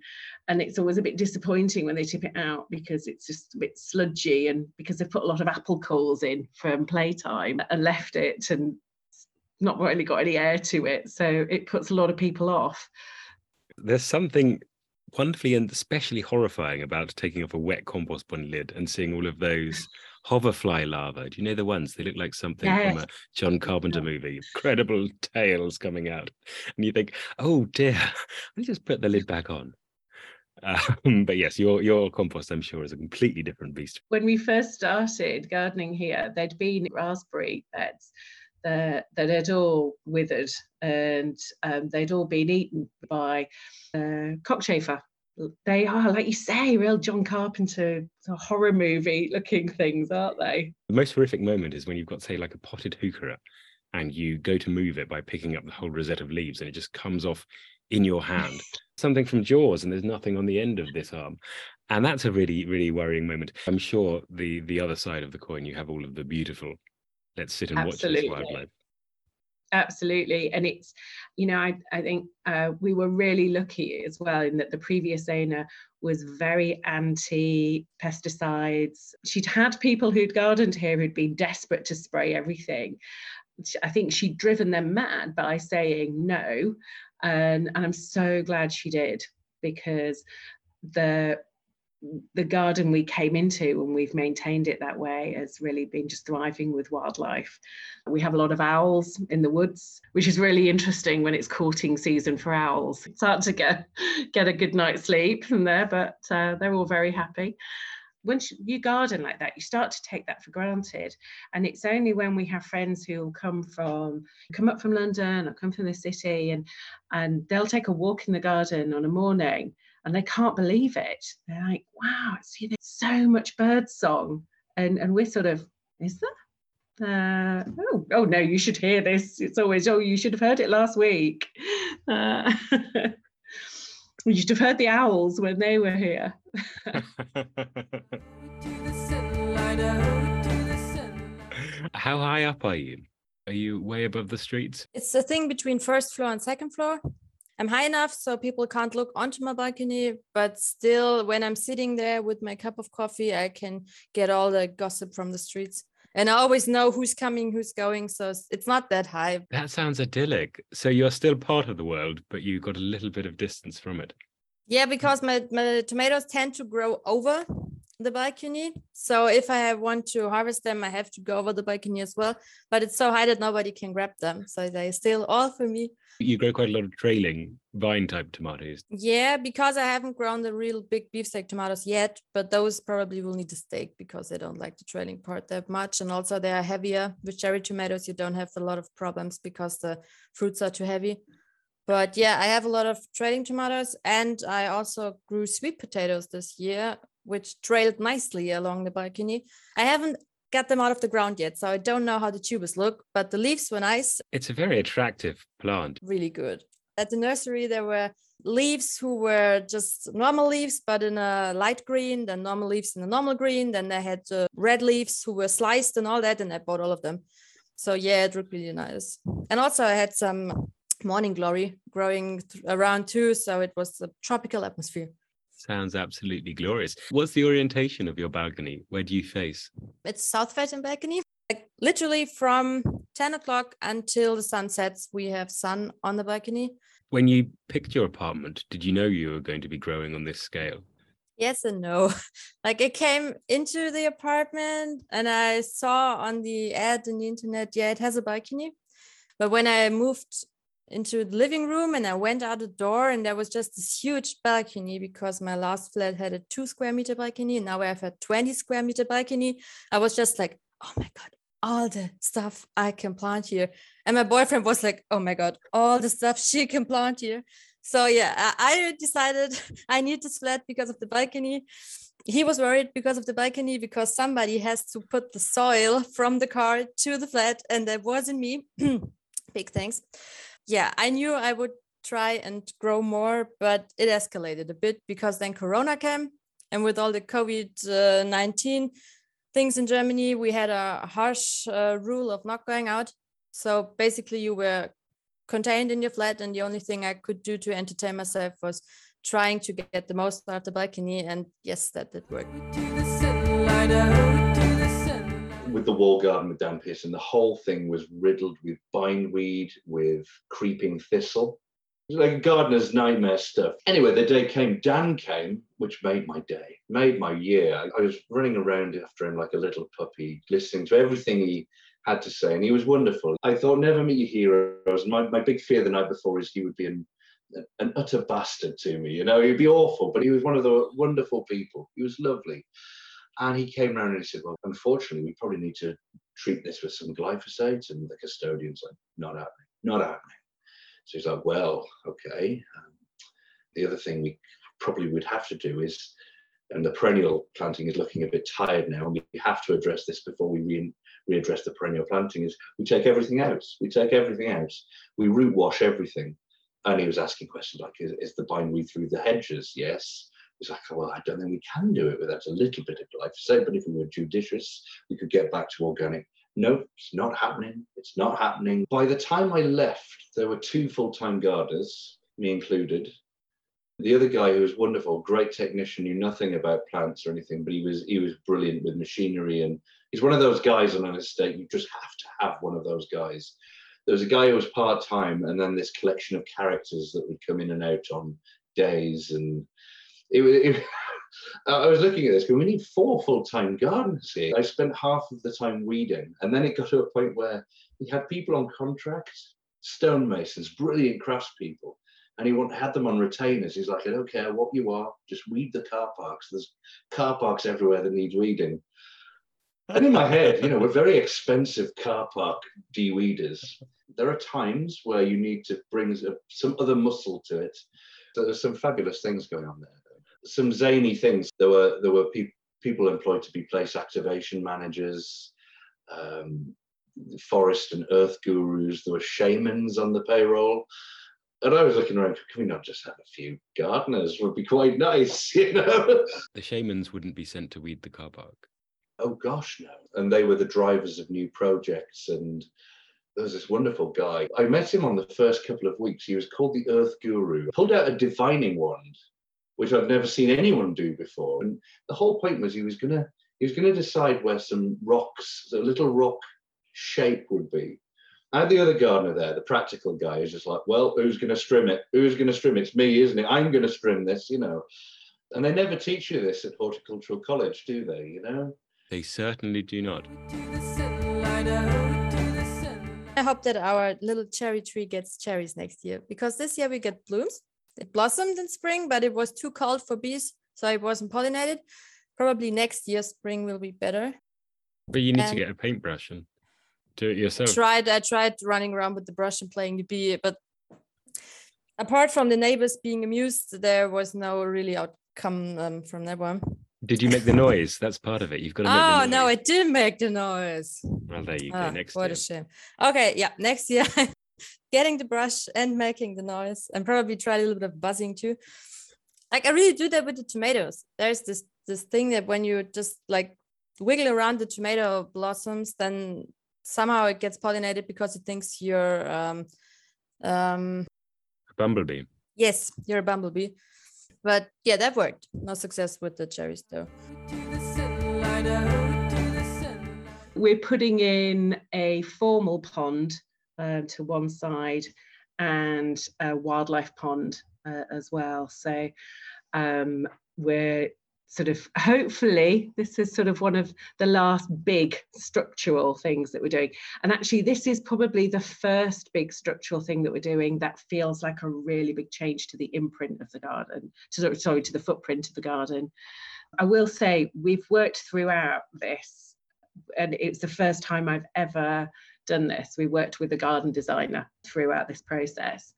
and it's always a bit disappointing when they tip it out because it's just a bit sludgy, and because they've put a lot of apple cores in from playtime and left it and not really got any air to it, so it puts a lot of people off. There's something wonderfully and especially horrifying about taking off a wet compost bin lid and seeing all of those hoverfly larvae. Do you know the ones? They look like something yes. from a John Carpenter movie. Incredible tails coming out. And you think, oh dear, let me just put the lid back on. Um, but yes, your your compost, I'm sure, is a completely different beast. When we first started gardening here, there'd been raspberry beds that, that had all withered and um, they'd all been eaten by uh, cockchafer they are, like you say, real John Carpenter horror movie looking things, aren't they? The most horrific moment is when you've got, say, like a potted heuchera and you go to move it by picking up the whole rosette of leaves and it just comes off in your hand. Something from Jaws and there's nothing on the end of this arm. And that's a really, really worrying moment. I'm sure the the other side of the coin, you have all of the beautiful, let's sit and Absolutely. watch this wildlife absolutely. And it's you know i, I think uh, we were really lucky as well in that the previous owner was very anti pesticides she'd had people who'd gardened here who'd been desperate to spray everything. I think she'd driven them mad by saying no and, and i'm so glad she did because the the garden we came into and we've maintained it that way has really been just thriving with wildlife. We have a lot of owls in the woods, which is really interesting when it's courting season for owls. It's hard to get, get a good night's sleep from there, but uh, they're all very happy. Once you garden like that, you start to take that for granted. And it's only when we have friends who come from, come up from London or come from the city and, and they'll take a walk in the garden on a morning and they can't believe it. They're like, wow, it's you know, so much bird song. And, and we're sort of, is there? Uh, oh, oh no, you should hear this. It's always, oh, you should have heard it last week. Uh, you should have heard the owls when they were here. How high up are you? Are you way above the streets? It's the thing between first floor and second floor. I'm high enough so people can't look onto my balcony, but still, when I'm sitting there with my cup of coffee, I can get all the gossip from the streets. And I always know who's coming, who's going. So it's not that high. That sounds idyllic. So you're still part of the world, but you've got a little bit of distance from it. Yeah, because my, my tomatoes tend to grow over the balcony. So if I want to harvest them, I have to go over the balcony as well. But it's so high that nobody can grab them. So they're still all for me. You grow quite a lot of trailing vine type tomatoes. Yeah, because I haven't grown the real big beefsteak tomatoes yet, but those probably will need a stake because they don't like the trailing part that much. And also they are heavier. With cherry tomatoes, you don't have a lot of problems because the fruits are too heavy. But yeah, I have a lot of trailing tomatoes and I also grew sweet potatoes this year which trailed nicely along the balcony. I haven't got them out of the ground yet, so I don't know how the tubers look, but the leaves were nice. It's a very attractive plant. Really good. At the nursery, there were leaves who were just normal leaves, but in a light green, then normal leaves in a normal green. Then they had uh, red leaves who were sliced and all that, and I bought all of them. So yeah, it looked really nice. And also I had some morning glory growing th- around too, so it was a tropical atmosphere. Sounds absolutely glorious. What's the orientation of your balcony? Where do you face? It's south facing balcony. Like literally from 10 o'clock until the sun sets, we have sun on the balcony. When you picked your apartment, did you know you were going to be growing on this scale? Yes and no. Like I came into the apartment and I saw on the ad in the internet, yeah, it has a balcony. But when I moved into the living room and I went out the door and there was just this huge balcony because my last flat had a two square meter balcony and now I have a 20 square meter balcony. I was just like, oh my God, all the stuff I can plant here. And my boyfriend was like, oh my God, all the stuff she can plant here. So yeah, I decided I need this flat because of the balcony. He was worried because of the balcony because somebody has to put the soil from the car to the flat, and that wasn't me. Big thanks. Yeah, I knew I would try and grow more, but it escalated a bit because then Corona came, and with all the COVID uh, 19 things in Germany, we had a harsh uh, rule of not going out. So basically, you were contained in your flat, and the only thing I could do to entertain myself was trying to get the most out of the balcony. And yes, that did work. Mm. with the wall garden with Dan Pearson, the whole thing was riddled with bindweed, with creeping thistle. It was like a gardener's nightmare stuff. Anyway, the day came, Dan came, which made my day, made my year. I, I was running around after him like a little puppy, listening to everything he had to say, and he was wonderful. I thought, never meet your heroes. My, my big fear the night before is he would be an, an utter bastard to me. You know, he'd be awful, but he was one of the wonderful people. He was lovely. And he came around and he said, Well, unfortunately, we probably need to treat this with some glyphosate. And the custodian's like, Not happening, not happening. So he's like, Well, okay. Um, the other thing we probably would have to do is, and the perennial planting is looking a bit tired now, and we have to address this before we re- readdress the perennial planting, is we take everything out. We take everything out. We root wash everything. And he was asking questions like, Is, is the bindweed through the hedges? Yes. It's like, well, I don't think we can do it without a little bit of glyphosate, but if we were judicious, we could get back to organic. No, it's not happening. It's not happening. By the time I left, there were two full-time gardeners, me included. The other guy who was wonderful, great technician, knew nothing about plants or anything, but he was he was brilliant with machinery and he's one of those guys on an estate. You just have to have one of those guys. There was a guy who was part-time and then this collection of characters that would come in and out on days and it, I was looking at this, but we need four full-time gardeners here. I spent half of the time weeding, and then it got to a point where he had people on contract, stonemasons, brilliant craftspeople, and he had them on retainers. He's like, I don't care what you are, just weed the car parks. There's car parks everywhere that need weeding. And in my head, you know, we're very expensive car park de-weeders. There are times where you need to bring uh, some other muscle to it. So there's some fabulous things going on there some zany things. There were there were pe- people employed to be place activation managers, um, forest and earth gurus. There were shamans on the payroll. And I was looking around, can we not just have a few gardeners? Would be quite nice, you know. The shamans wouldn't be sent to weed the car park. Oh gosh, no. And they were the drivers of new projects. And there was this wonderful guy. I met him on the first couple of weeks. He was called the Earth Guru. Pulled out a divining wand which I've never seen anyone do before. And the whole point was he was gonna he was gonna decide where some rocks, a little rock shape would be. I had the other gardener there, the practical guy, who's just like, well, who's gonna strim it? Who's gonna strim it? It's me, isn't it? I'm gonna strim this, you know. And they never teach you this at horticultural college, do they? You know? They certainly do not. I hope that our little cherry tree gets cherries next year because this year we get blooms it blossomed in spring, but it was too cold for bees, so it wasn't pollinated. Probably next year spring will be better. But you need and to get a paintbrush and do it yourself. Tried I tried running around with the brush and playing the bee, but apart from the neighbors being amused, there was no really outcome um, from that one. Did you make the noise? That's part of it. You've got to. oh no, it did make the noise. Well, there you go. Ah, next. What year. a shame. Okay, yeah, next year getting the brush and making the noise and probably try a little bit of buzzing too. Like I really do that with the tomatoes. There's this this thing that when you just like wiggle around the tomato blossoms, then somehow it gets pollinated because it thinks you're um um a bumblebee. Yes, you're a bumblebee. But yeah, that worked. No success with the cherries though. We're putting in a formal pond uh, to one side and a wildlife pond uh, as well. So um, we're sort of hopefully this is sort of one of the last big structural things that we're doing and actually this is probably the first big structural thing that we're doing that feels like a really big change to the imprint of the garden to, sorry to the footprint of the garden i will say we've worked throughout this and it's the first time i've ever done this we worked with a garden designer throughout this process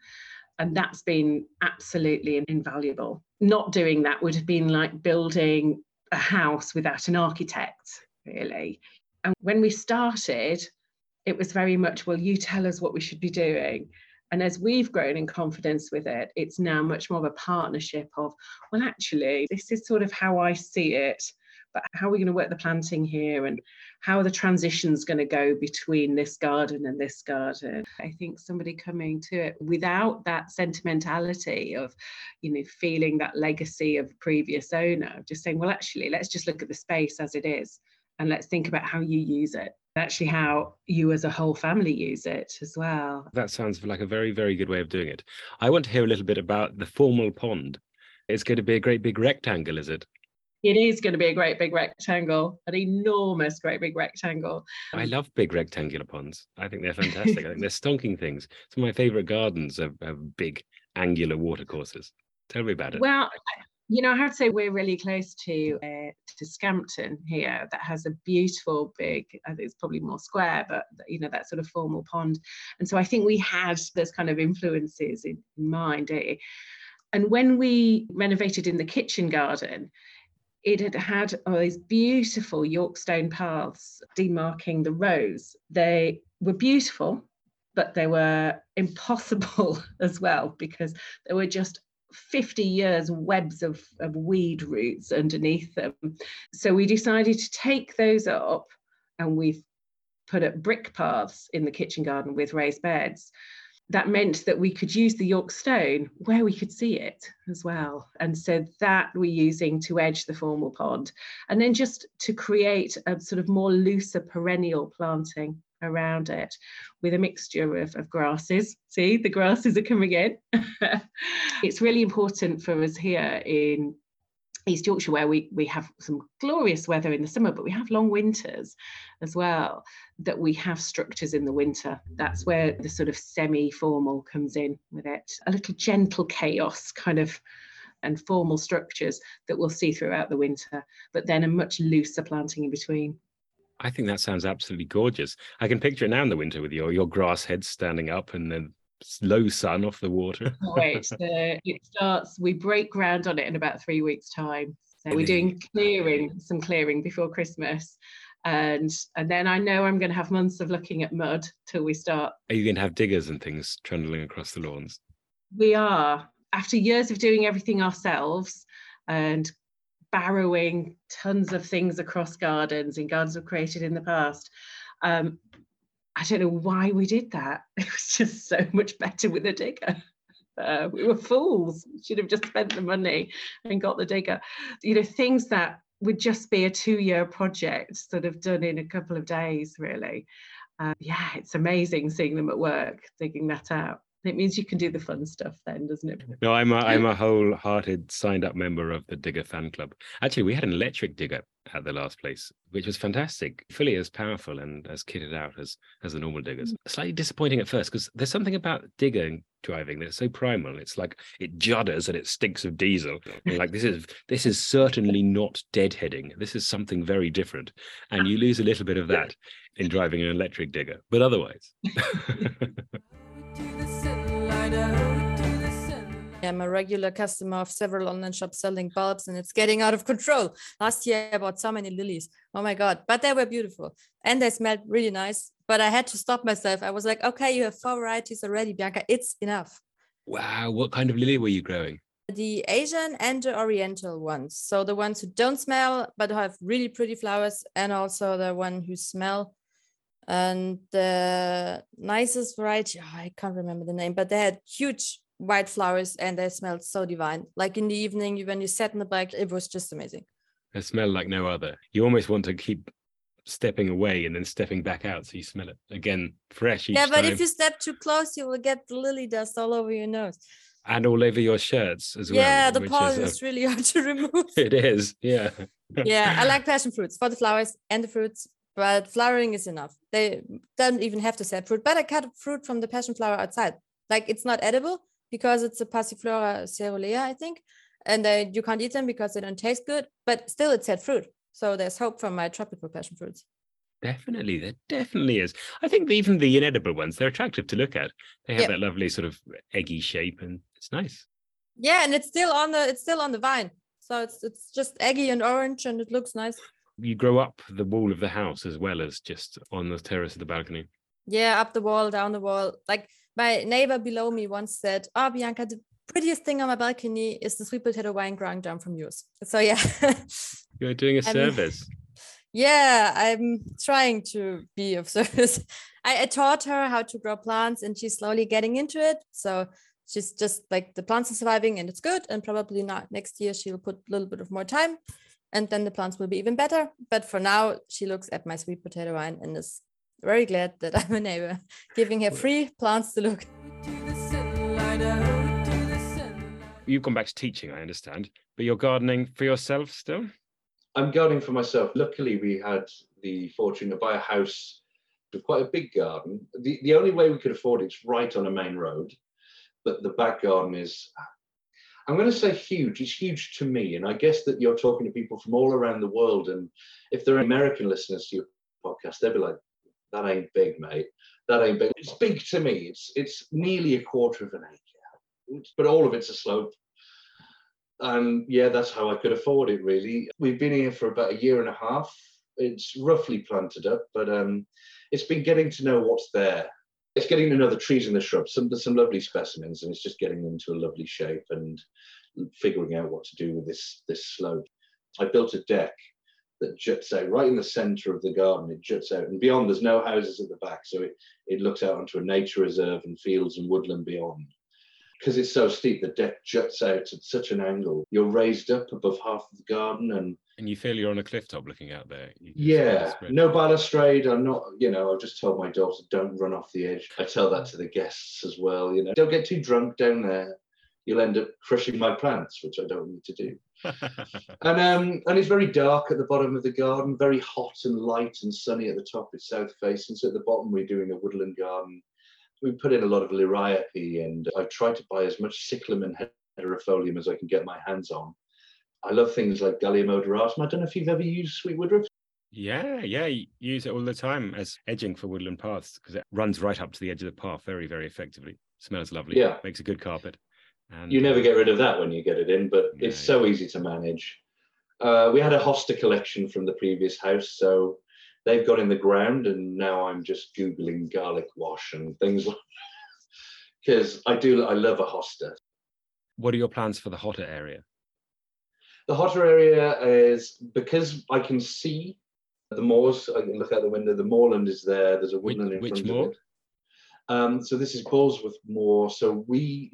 and that's been absolutely invaluable. Not doing that would have been like building a house without an architect, really. And when we started, it was very much, well, you tell us what we should be doing. And as we've grown in confidence with it, it's now much more of a partnership of, well, actually, this is sort of how I see it but how are we going to work the planting here and how are the transitions going to go between this garden and this garden? I think somebody coming to it without that sentimentality of you know feeling that legacy of previous owner just saying well actually let's just look at the space as it is and let's think about how you use it. Actually how you as a whole family use it as well. That sounds like a very very good way of doing it. I want to hear a little bit about the formal pond. It's going to be a great big rectangle is it it is going to be a great big rectangle, an enormous great big rectangle. I love big rectangular ponds. I think they're fantastic. I think they're stonking things. Some of my favorite gardens have, have big angular watercourses. Tell me about it. Well, you know, I have to say we're really close to uh, to Scampston here, that has a beautiful big. I think it's probably more square, but you know that sort of formal pond. And so I think we had those kind of influences in, in mind. Eh? And when we renovated in the kitchen garden, it had had all these beautiful Yorkstone paths demarking the rows. They were beautiful, but they were impossible as well because there were just 50 years webs of, of weed roots underneath them. So we decided to take those up and we've put up brick paths in the kitchen garden with raised beds that meant that we could use the York stone where we could see it as well. And so that we're using to edge the formal pond. And then just to create a sort of more looser perennial planting around it with a mixture of, of grasses. See, the grasses are coming in. it's really important for us here in East Yorkshire, where we, we have some glorious weather in the summer, but we have long winters as well, that we have structures in the winter. That's where the sort of semi formal comes in with it. A little gentle chaos kind of and formal structures that we'll see throughout the winter, but then a much looser planting in between. I think that sounds absolutely gorgeous. I can picture it now in the winter with your your grass heads standing up and then low sun off the water? Wait, the, it starts. We break ground on it in about three weeks' time. So we're doing clearing, some clearing before Christmas, and and then I know I'm going to have months of looking at mud till we start. Are you going to have diggers and things trundling across the lawns? We are. After years of doing everything ourselves and barrowing tons of things across gardens and gardens we've created in the past, um, I don't know why we did that. It was just so much better with a digger. Uh, we were fools. We should have just spent the money and got the digger. You know, things that would just be a two-year project, sort of done in a couple of days, really. Uh, yeah, it's amazing seeing them at work, digging that out. It means you can do the fun stuff then, doesn't it? No, I'm a I'm a wholehearted signed up member of the Digger fan club. Actually, we had an electric digger at the last place, which was fantastic, fully as powerful and as kitted out as as the normal diggers. Mm. Slightly disappointing at first because there's something about digger driving that's so primal. It's like it judders and it stinks of diesel. like this is this is certainly not deadheading. This is something very different, and you lose a little bit of that in driving an electric digger. But otherwise. I'm a regular customer of several online shops selling bulbs and it's getting out of control. Last year I bought so many lilies. Oh my God. But they were beautiful and they smelled really nice. But I had to stop myself. I was like, okay, you have four varieties already, Bianca. It's enough. Wow. What kind of lily were you growing? The Asian and the Oriental ones. So the ones who don't smell but have really pretty flowers, and also the one who smell. And the nicest variety, oh, I can't remember the name, but they had huge white flowers and they smelled so divine. Like in the evening, when you sat in the back, it was just amazing. They smell like no other. You almost want to keep stepping away and then stepping back out so you smell it again fresh yeah but time. if you step too close you will get the lily dust all over your nose and all over your shirts as well yeah the pollen is, is really hard to remove it is yeah yeah i like passion fruits for the flowers and the fruits but flowering is enough they don't even have to set fruit but i cut fruit from the passion flower outside like it's not edible because it's a passiflora caerulea i think and they, you can't eat them because they don't taste good but still it's set fruit so there's hope for my tropical passion fruits. Definitely, there definitely is. I think even the inedible ones, they're attractive to look at. They have yep. that lovely sort of eggy shape, and it's nice. Yeah, and it's still on the it's still on the vine, so it's it's just eggy and orange, and it looks nice. You grow up the wall of the house as well as just on the terrace of the balcony. Yeah, up the wall, down the wall. Like my neighbor below me once said, "Oh, Bianca, the prettiest thing on my balcony is the sweet potato vine growing down from yours." So yeah. You're doing a service. yeah, I'm trying to be of service. I, I taught her how to grow plants and she's slowly getting into it. So she's just like the plants are surviving and it's good. And probably not next year she'll put a little bit of more time and then the plants will be even better. But for now, she looks at my sweet potato vine and is very glad that I'm a neighbor, giving her free plants to look. You've gone back to teaching, I understand, but you're gardening for yourself still? I'm gardening for myself. Luckily, we had the fortune to buy a house with quite a big garden. The, the only way we could afford it is right on a main road, but the back garden is, I'm going to say huge. It's huge to me. And I guess that you're talking to people from all around the world. And if they're American listeners to your podcast, they'll be like, that ain't big, mate. That ain't big. It's big to me. It's it's nearly a quarter of an acre, but all of it's a slope and yeah, that's how I could afford it. Really, we've been here for about a year and a half. It's roughly planted up, but um, it's been getting to know what's there. It's getting to know the trees and the shrubs. Some there's some lovely specimens, and it's just getting them to a lovely shape and figuring out what to do with this this slope. I built a deck that juts out right in the center of the garden. It juts out, and beyond there's no houses at the back, so it it looks out onto a nature reserve and fields and woodland beyond because it's so steep, the deck juts out at such an angle. You're raised up above half of the garden, and and you feel you're on a cliff top looking out there. Yeah, no balustrade. I'm not. You know, I've just told my daughter don't run off the edge. I tell that to the guests as well. You know, don't get too drunk down there. You'll end up crushing my plants, which I don't need to do. and um, and it's very dark at the bottom of the garden, very hot and light and sunny at the top. It's south facing, so at the bottom we're doing a woodland garden we put in a lot of liriope and I've tried to buy as much cyclamen hederifolium as I can get my hands on. I love things like Galium odoratum. I don't know if you've ever used sweet woodruff. Yeah, yeah, you use it all the time as edging for woodland paths because it runs right up to the edge of the path very, very effectively. Smells lovely. Yeah, makes a good carpet. And you never uh, get rid of that when you get it in, but it's so easy to manage. Uh, we had a hosta collection from the previous house, so they've got in the ground, and now I'm just googling garlic wash and things like. Because I do, I love a hosta. What are your plans for the hotter area? The hotter area is because I can see the moors. I can look out the window. The moorland is there. There's a woodland which, in which front moor? of it. Um, so this is Paulsworth Moor. So we,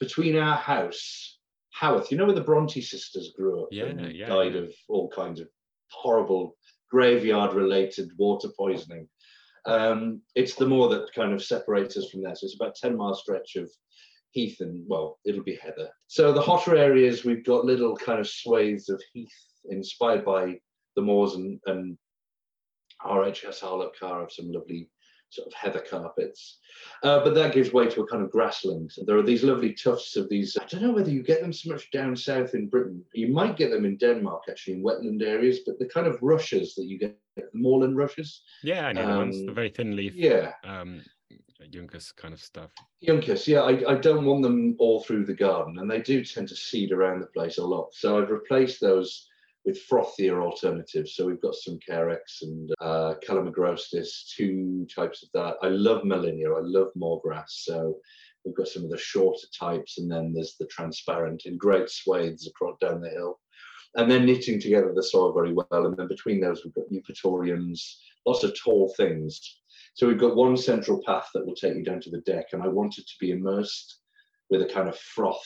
between our house, Haworth, you know where the Bronte sisters grew up yeah, and yeah, died yeah. of all kinds of horrible graveyard related water poisoning. Um, it's the moor that kind of separates us from there. So it's about 10 mile stretch of heath and, well, it'll be heather. So the hotter areas, we've got little kind of swathes of heath inspired by the moors and, and RHS Harlow Carr have some lovely sort of heather carpets. Uh, but that gives way to a kind of grassland. There are these lovely tufts of these. I don't know whether you get them so much down south in Britain. You might get them in Denmark, actually, in wetland areas, but the kind of rushes that you get, the moorland rushes. Yeah, I know um, the ones, the very thin leaf. Yeah. Um, Juncus kind of stuff. Juncus, yeah, I, I don't want them all through the garden, and they do tend to seed around the place a lot. So I've replaced those with frothier alternatives. So we've got some Carex and uh, Calamagrostis, two types of that. I love Molinia, I love Moorgrass. So we've got some of the shorter types, and then there's the transparent in great swathes across down the hill. And then knitting together the soil very well. And then between those, we've got Eupatoriums, lots of tall things. So we've got one central path that will take you down to the deck, and I want it to be immersed with a kind of froth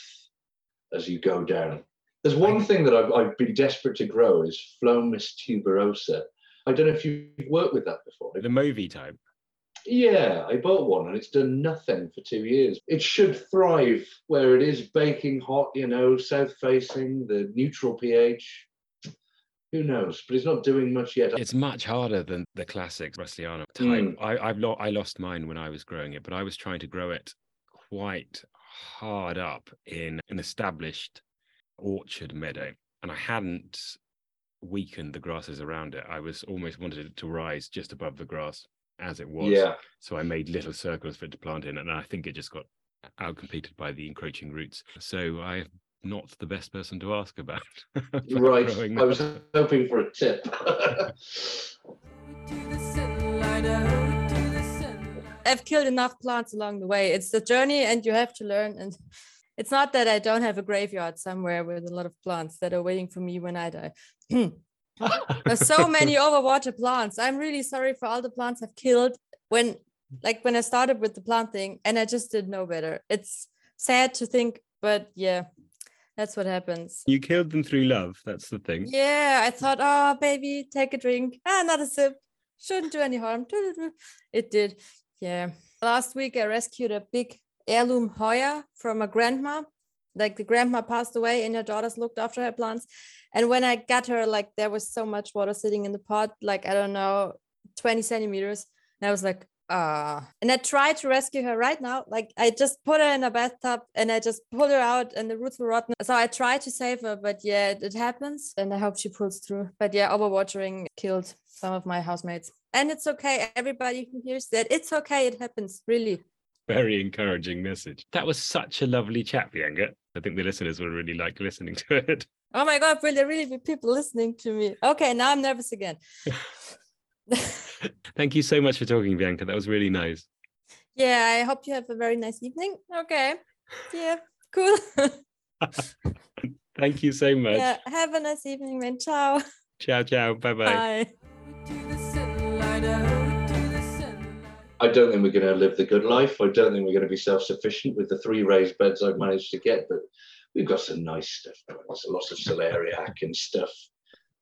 as you go down. There's one thing that I've, I've been desperate to grow is Phlomis tuberosa. I don't know if you've worked with that before. The movie type. Yeah, I bought one and it's done nothing for two years. It should thrive where it is baking hot, you know, south facing, the neutral pH. Who knows? But it's not doing much yet. It's much harder than the classic Russeliana type. Mm. I, I've lo- I lost mine when I was growing it, but I was trying to grow it quite hard up in an established orchard meadow, and I hadn't weakened the grasses around it. I was almost wanted it to rise just above the grass as it was. Yeah. So I made little circles for it to plant in, and I think it just got outcompeted by the encroaching roots. So I'm not the best person to ask about. about Right. I was hoping for a tip. I've killed enough plants along the way. It's the journey, and you have to learn. And it's not that I don't have a graveyard somewhere with a lot of plants that are waiting for me when I die. There's so many overwater plants. I'm really sorry for all the plants I've killed when, like, when I started with the plant thing, and I just didn't know better. It's sad to think, but yeah, that's what happens. You killed them through love. That's the thing. Yeah, I thought, oh, baby, take a drink. Ah, not a sip. Shouldn't do any harm. It did. Yeah. Last week, I rescued a big heirloom Hoya from a grandma. Like the grandma passed away, and her daughters looked after her plants. And when I got her, like there was so much water sitting in the pot, like I don't know, 20 centimeters. And I was like, ah. And I tried to rescue her right now. Like I just put her in a bathtub and I just pulled her out, and the roots were rotten. So I tried to save her, but yeah, it, it happens. And I hope she pulls through. But yeah, overwatering killed some of my housemates. And it's okay. Everybody who hears that, it's okay. It happens, really. Very encouraging message. That was such a lovely chat, Bianca. I think the listeners will really like listening to it. Oh my God, will there really be people listening to me? Okay, now I'm nervous again. Thank you so much for talking, Bianca. That was really nice. yeah, I hope you have a very nice evening. Okay. Yeah, cool. Thank you so much. yeah, have a nice evening, man. Ciao. Ciao, ciao. Bye-bye. Bye. I don't think we're going to live the good life. I don't think we're going to be self-sufficient with the three raised beds I've managed to get, but we've got some nice stuff. There's lots of celeriac and stuff.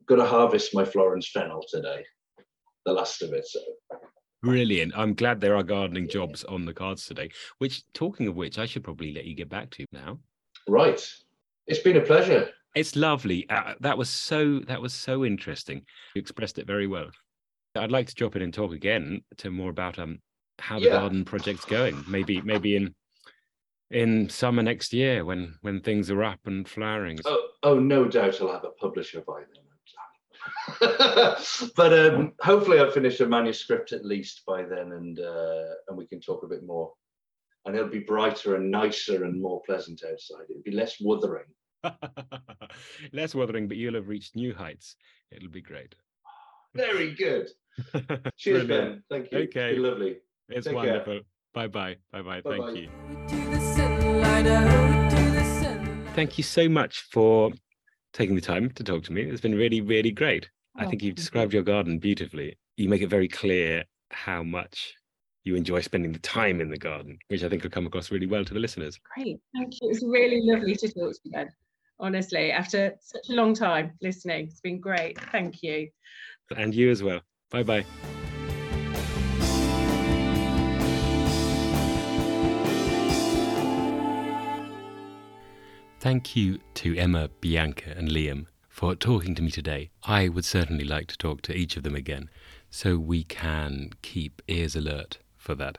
Got to harvest my Florence fennel today, the last of it. So Brilliant. I'm glad there are gardening jobs on the cards today. Which, talking of which, I should probably let you get back to now. right, it's been a pleasure. It's lovely. Uh, that was so. That was so interesting. You expressed it very well. I'd like to drop in and talk again to more about um how the Yeah. garden project's going. Maybe maybe in in summer next year when when things are up and flowering. Oh, oh, no doubt I'll have a publisher by then. but um, hopefully I'll finish a manuscript at least by then, and uh, and we can talk a bit more. And it'll be brighter and nicer and more pleasant outside. It'll be less wuthering. Less wuthering, but you'll have reached new heights. It'll be great. Very good. Cheers. Ben. Thank you. Okay. lovely. It's Take care. wonderful. Bye bye. Bye bye. Thank Bye-bye. you. Thank you so much for taking the time to talk to me. It's been really, really great. I Oh, think you've thank you. described your garden beautifully. You make it very clear how much you enjoy spending the time in the garden, which I think will come across really well to the listeners. Great, thank you. It was really lovely to talk to you, Ben. Honestly, after such a long time listening, it's been great. Thank you. And you as well. Bye bye. Thank you to Emma, Bianca, and Liam for talking to me today. I would certainly like to talk to each of them again so we can keep ears alert for that.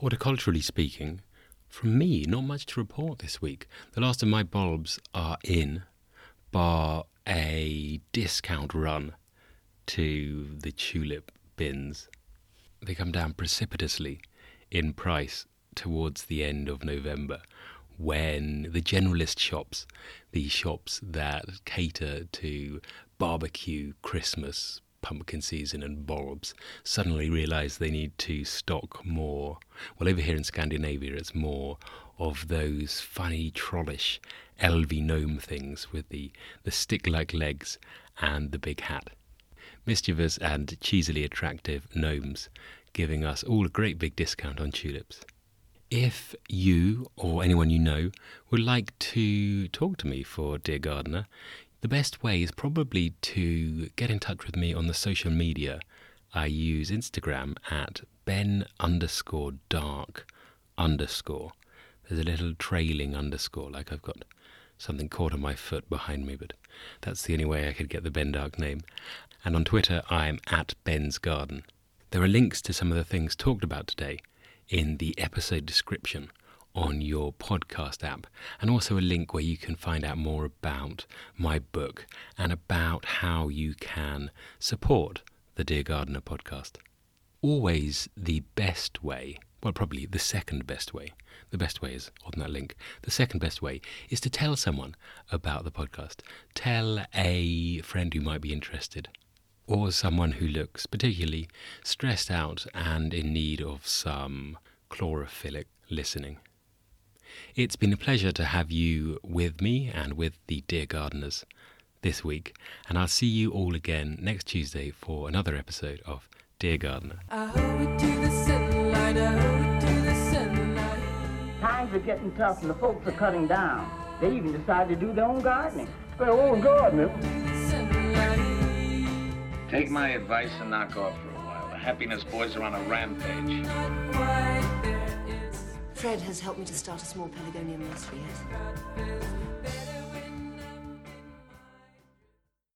Horticulturally speaking, from me, not much to report this week. The last of my bulbs are in, bar a discount run to the tulip bins. They come down precipitously in price towards the end of November when the generalist shops, the shops that cater to barbecue, Christmas, pumpkin season, and bulbs, suddenly realize they need to stock more. Well, over here in Scandinavia, it's more of those funny, trollish, elvy gnome things with the, the stick like legs and the big hat. Mischievous and cheesily attractive gnomes giving us all a great big discount on tulips. If you or anyone you know would like to talk to me for Dear Gardener, the best way is probably to get in touch with me on the social media. I use Instagram at ben underscore dark underscore. There's a little trailing underscore, like I've got something caught on my foot behind me, but that's the only way I could get the Ben Dark name. And on Twitter, I'm at Ben's Garden. There are links to some of the things talked about today in the episode description on your podcast app, and also a link where you can find out more about my book and about how you can support the Dear Gardener podcast. Always the best way, well, probably the second best way, the best way is on that link. The second best way is to tell someone about the podcast. Tell a friend who might be interested, or someone who looks particularly stressed out and in need of some chlorophyllic listening. It's been a pleasure to have you with me and with the Dear Gardeners this week, and I'll see you all again next Tuesday for another episode of Dear Gardener. Times are getting tough and the folks are cutting down. They even decided to do their own gardening. Their own gardening? Take my advice and knock off for a while. The happiness boys are on a rampage. Fred has helped me to start a small pelargonium nursery, yes?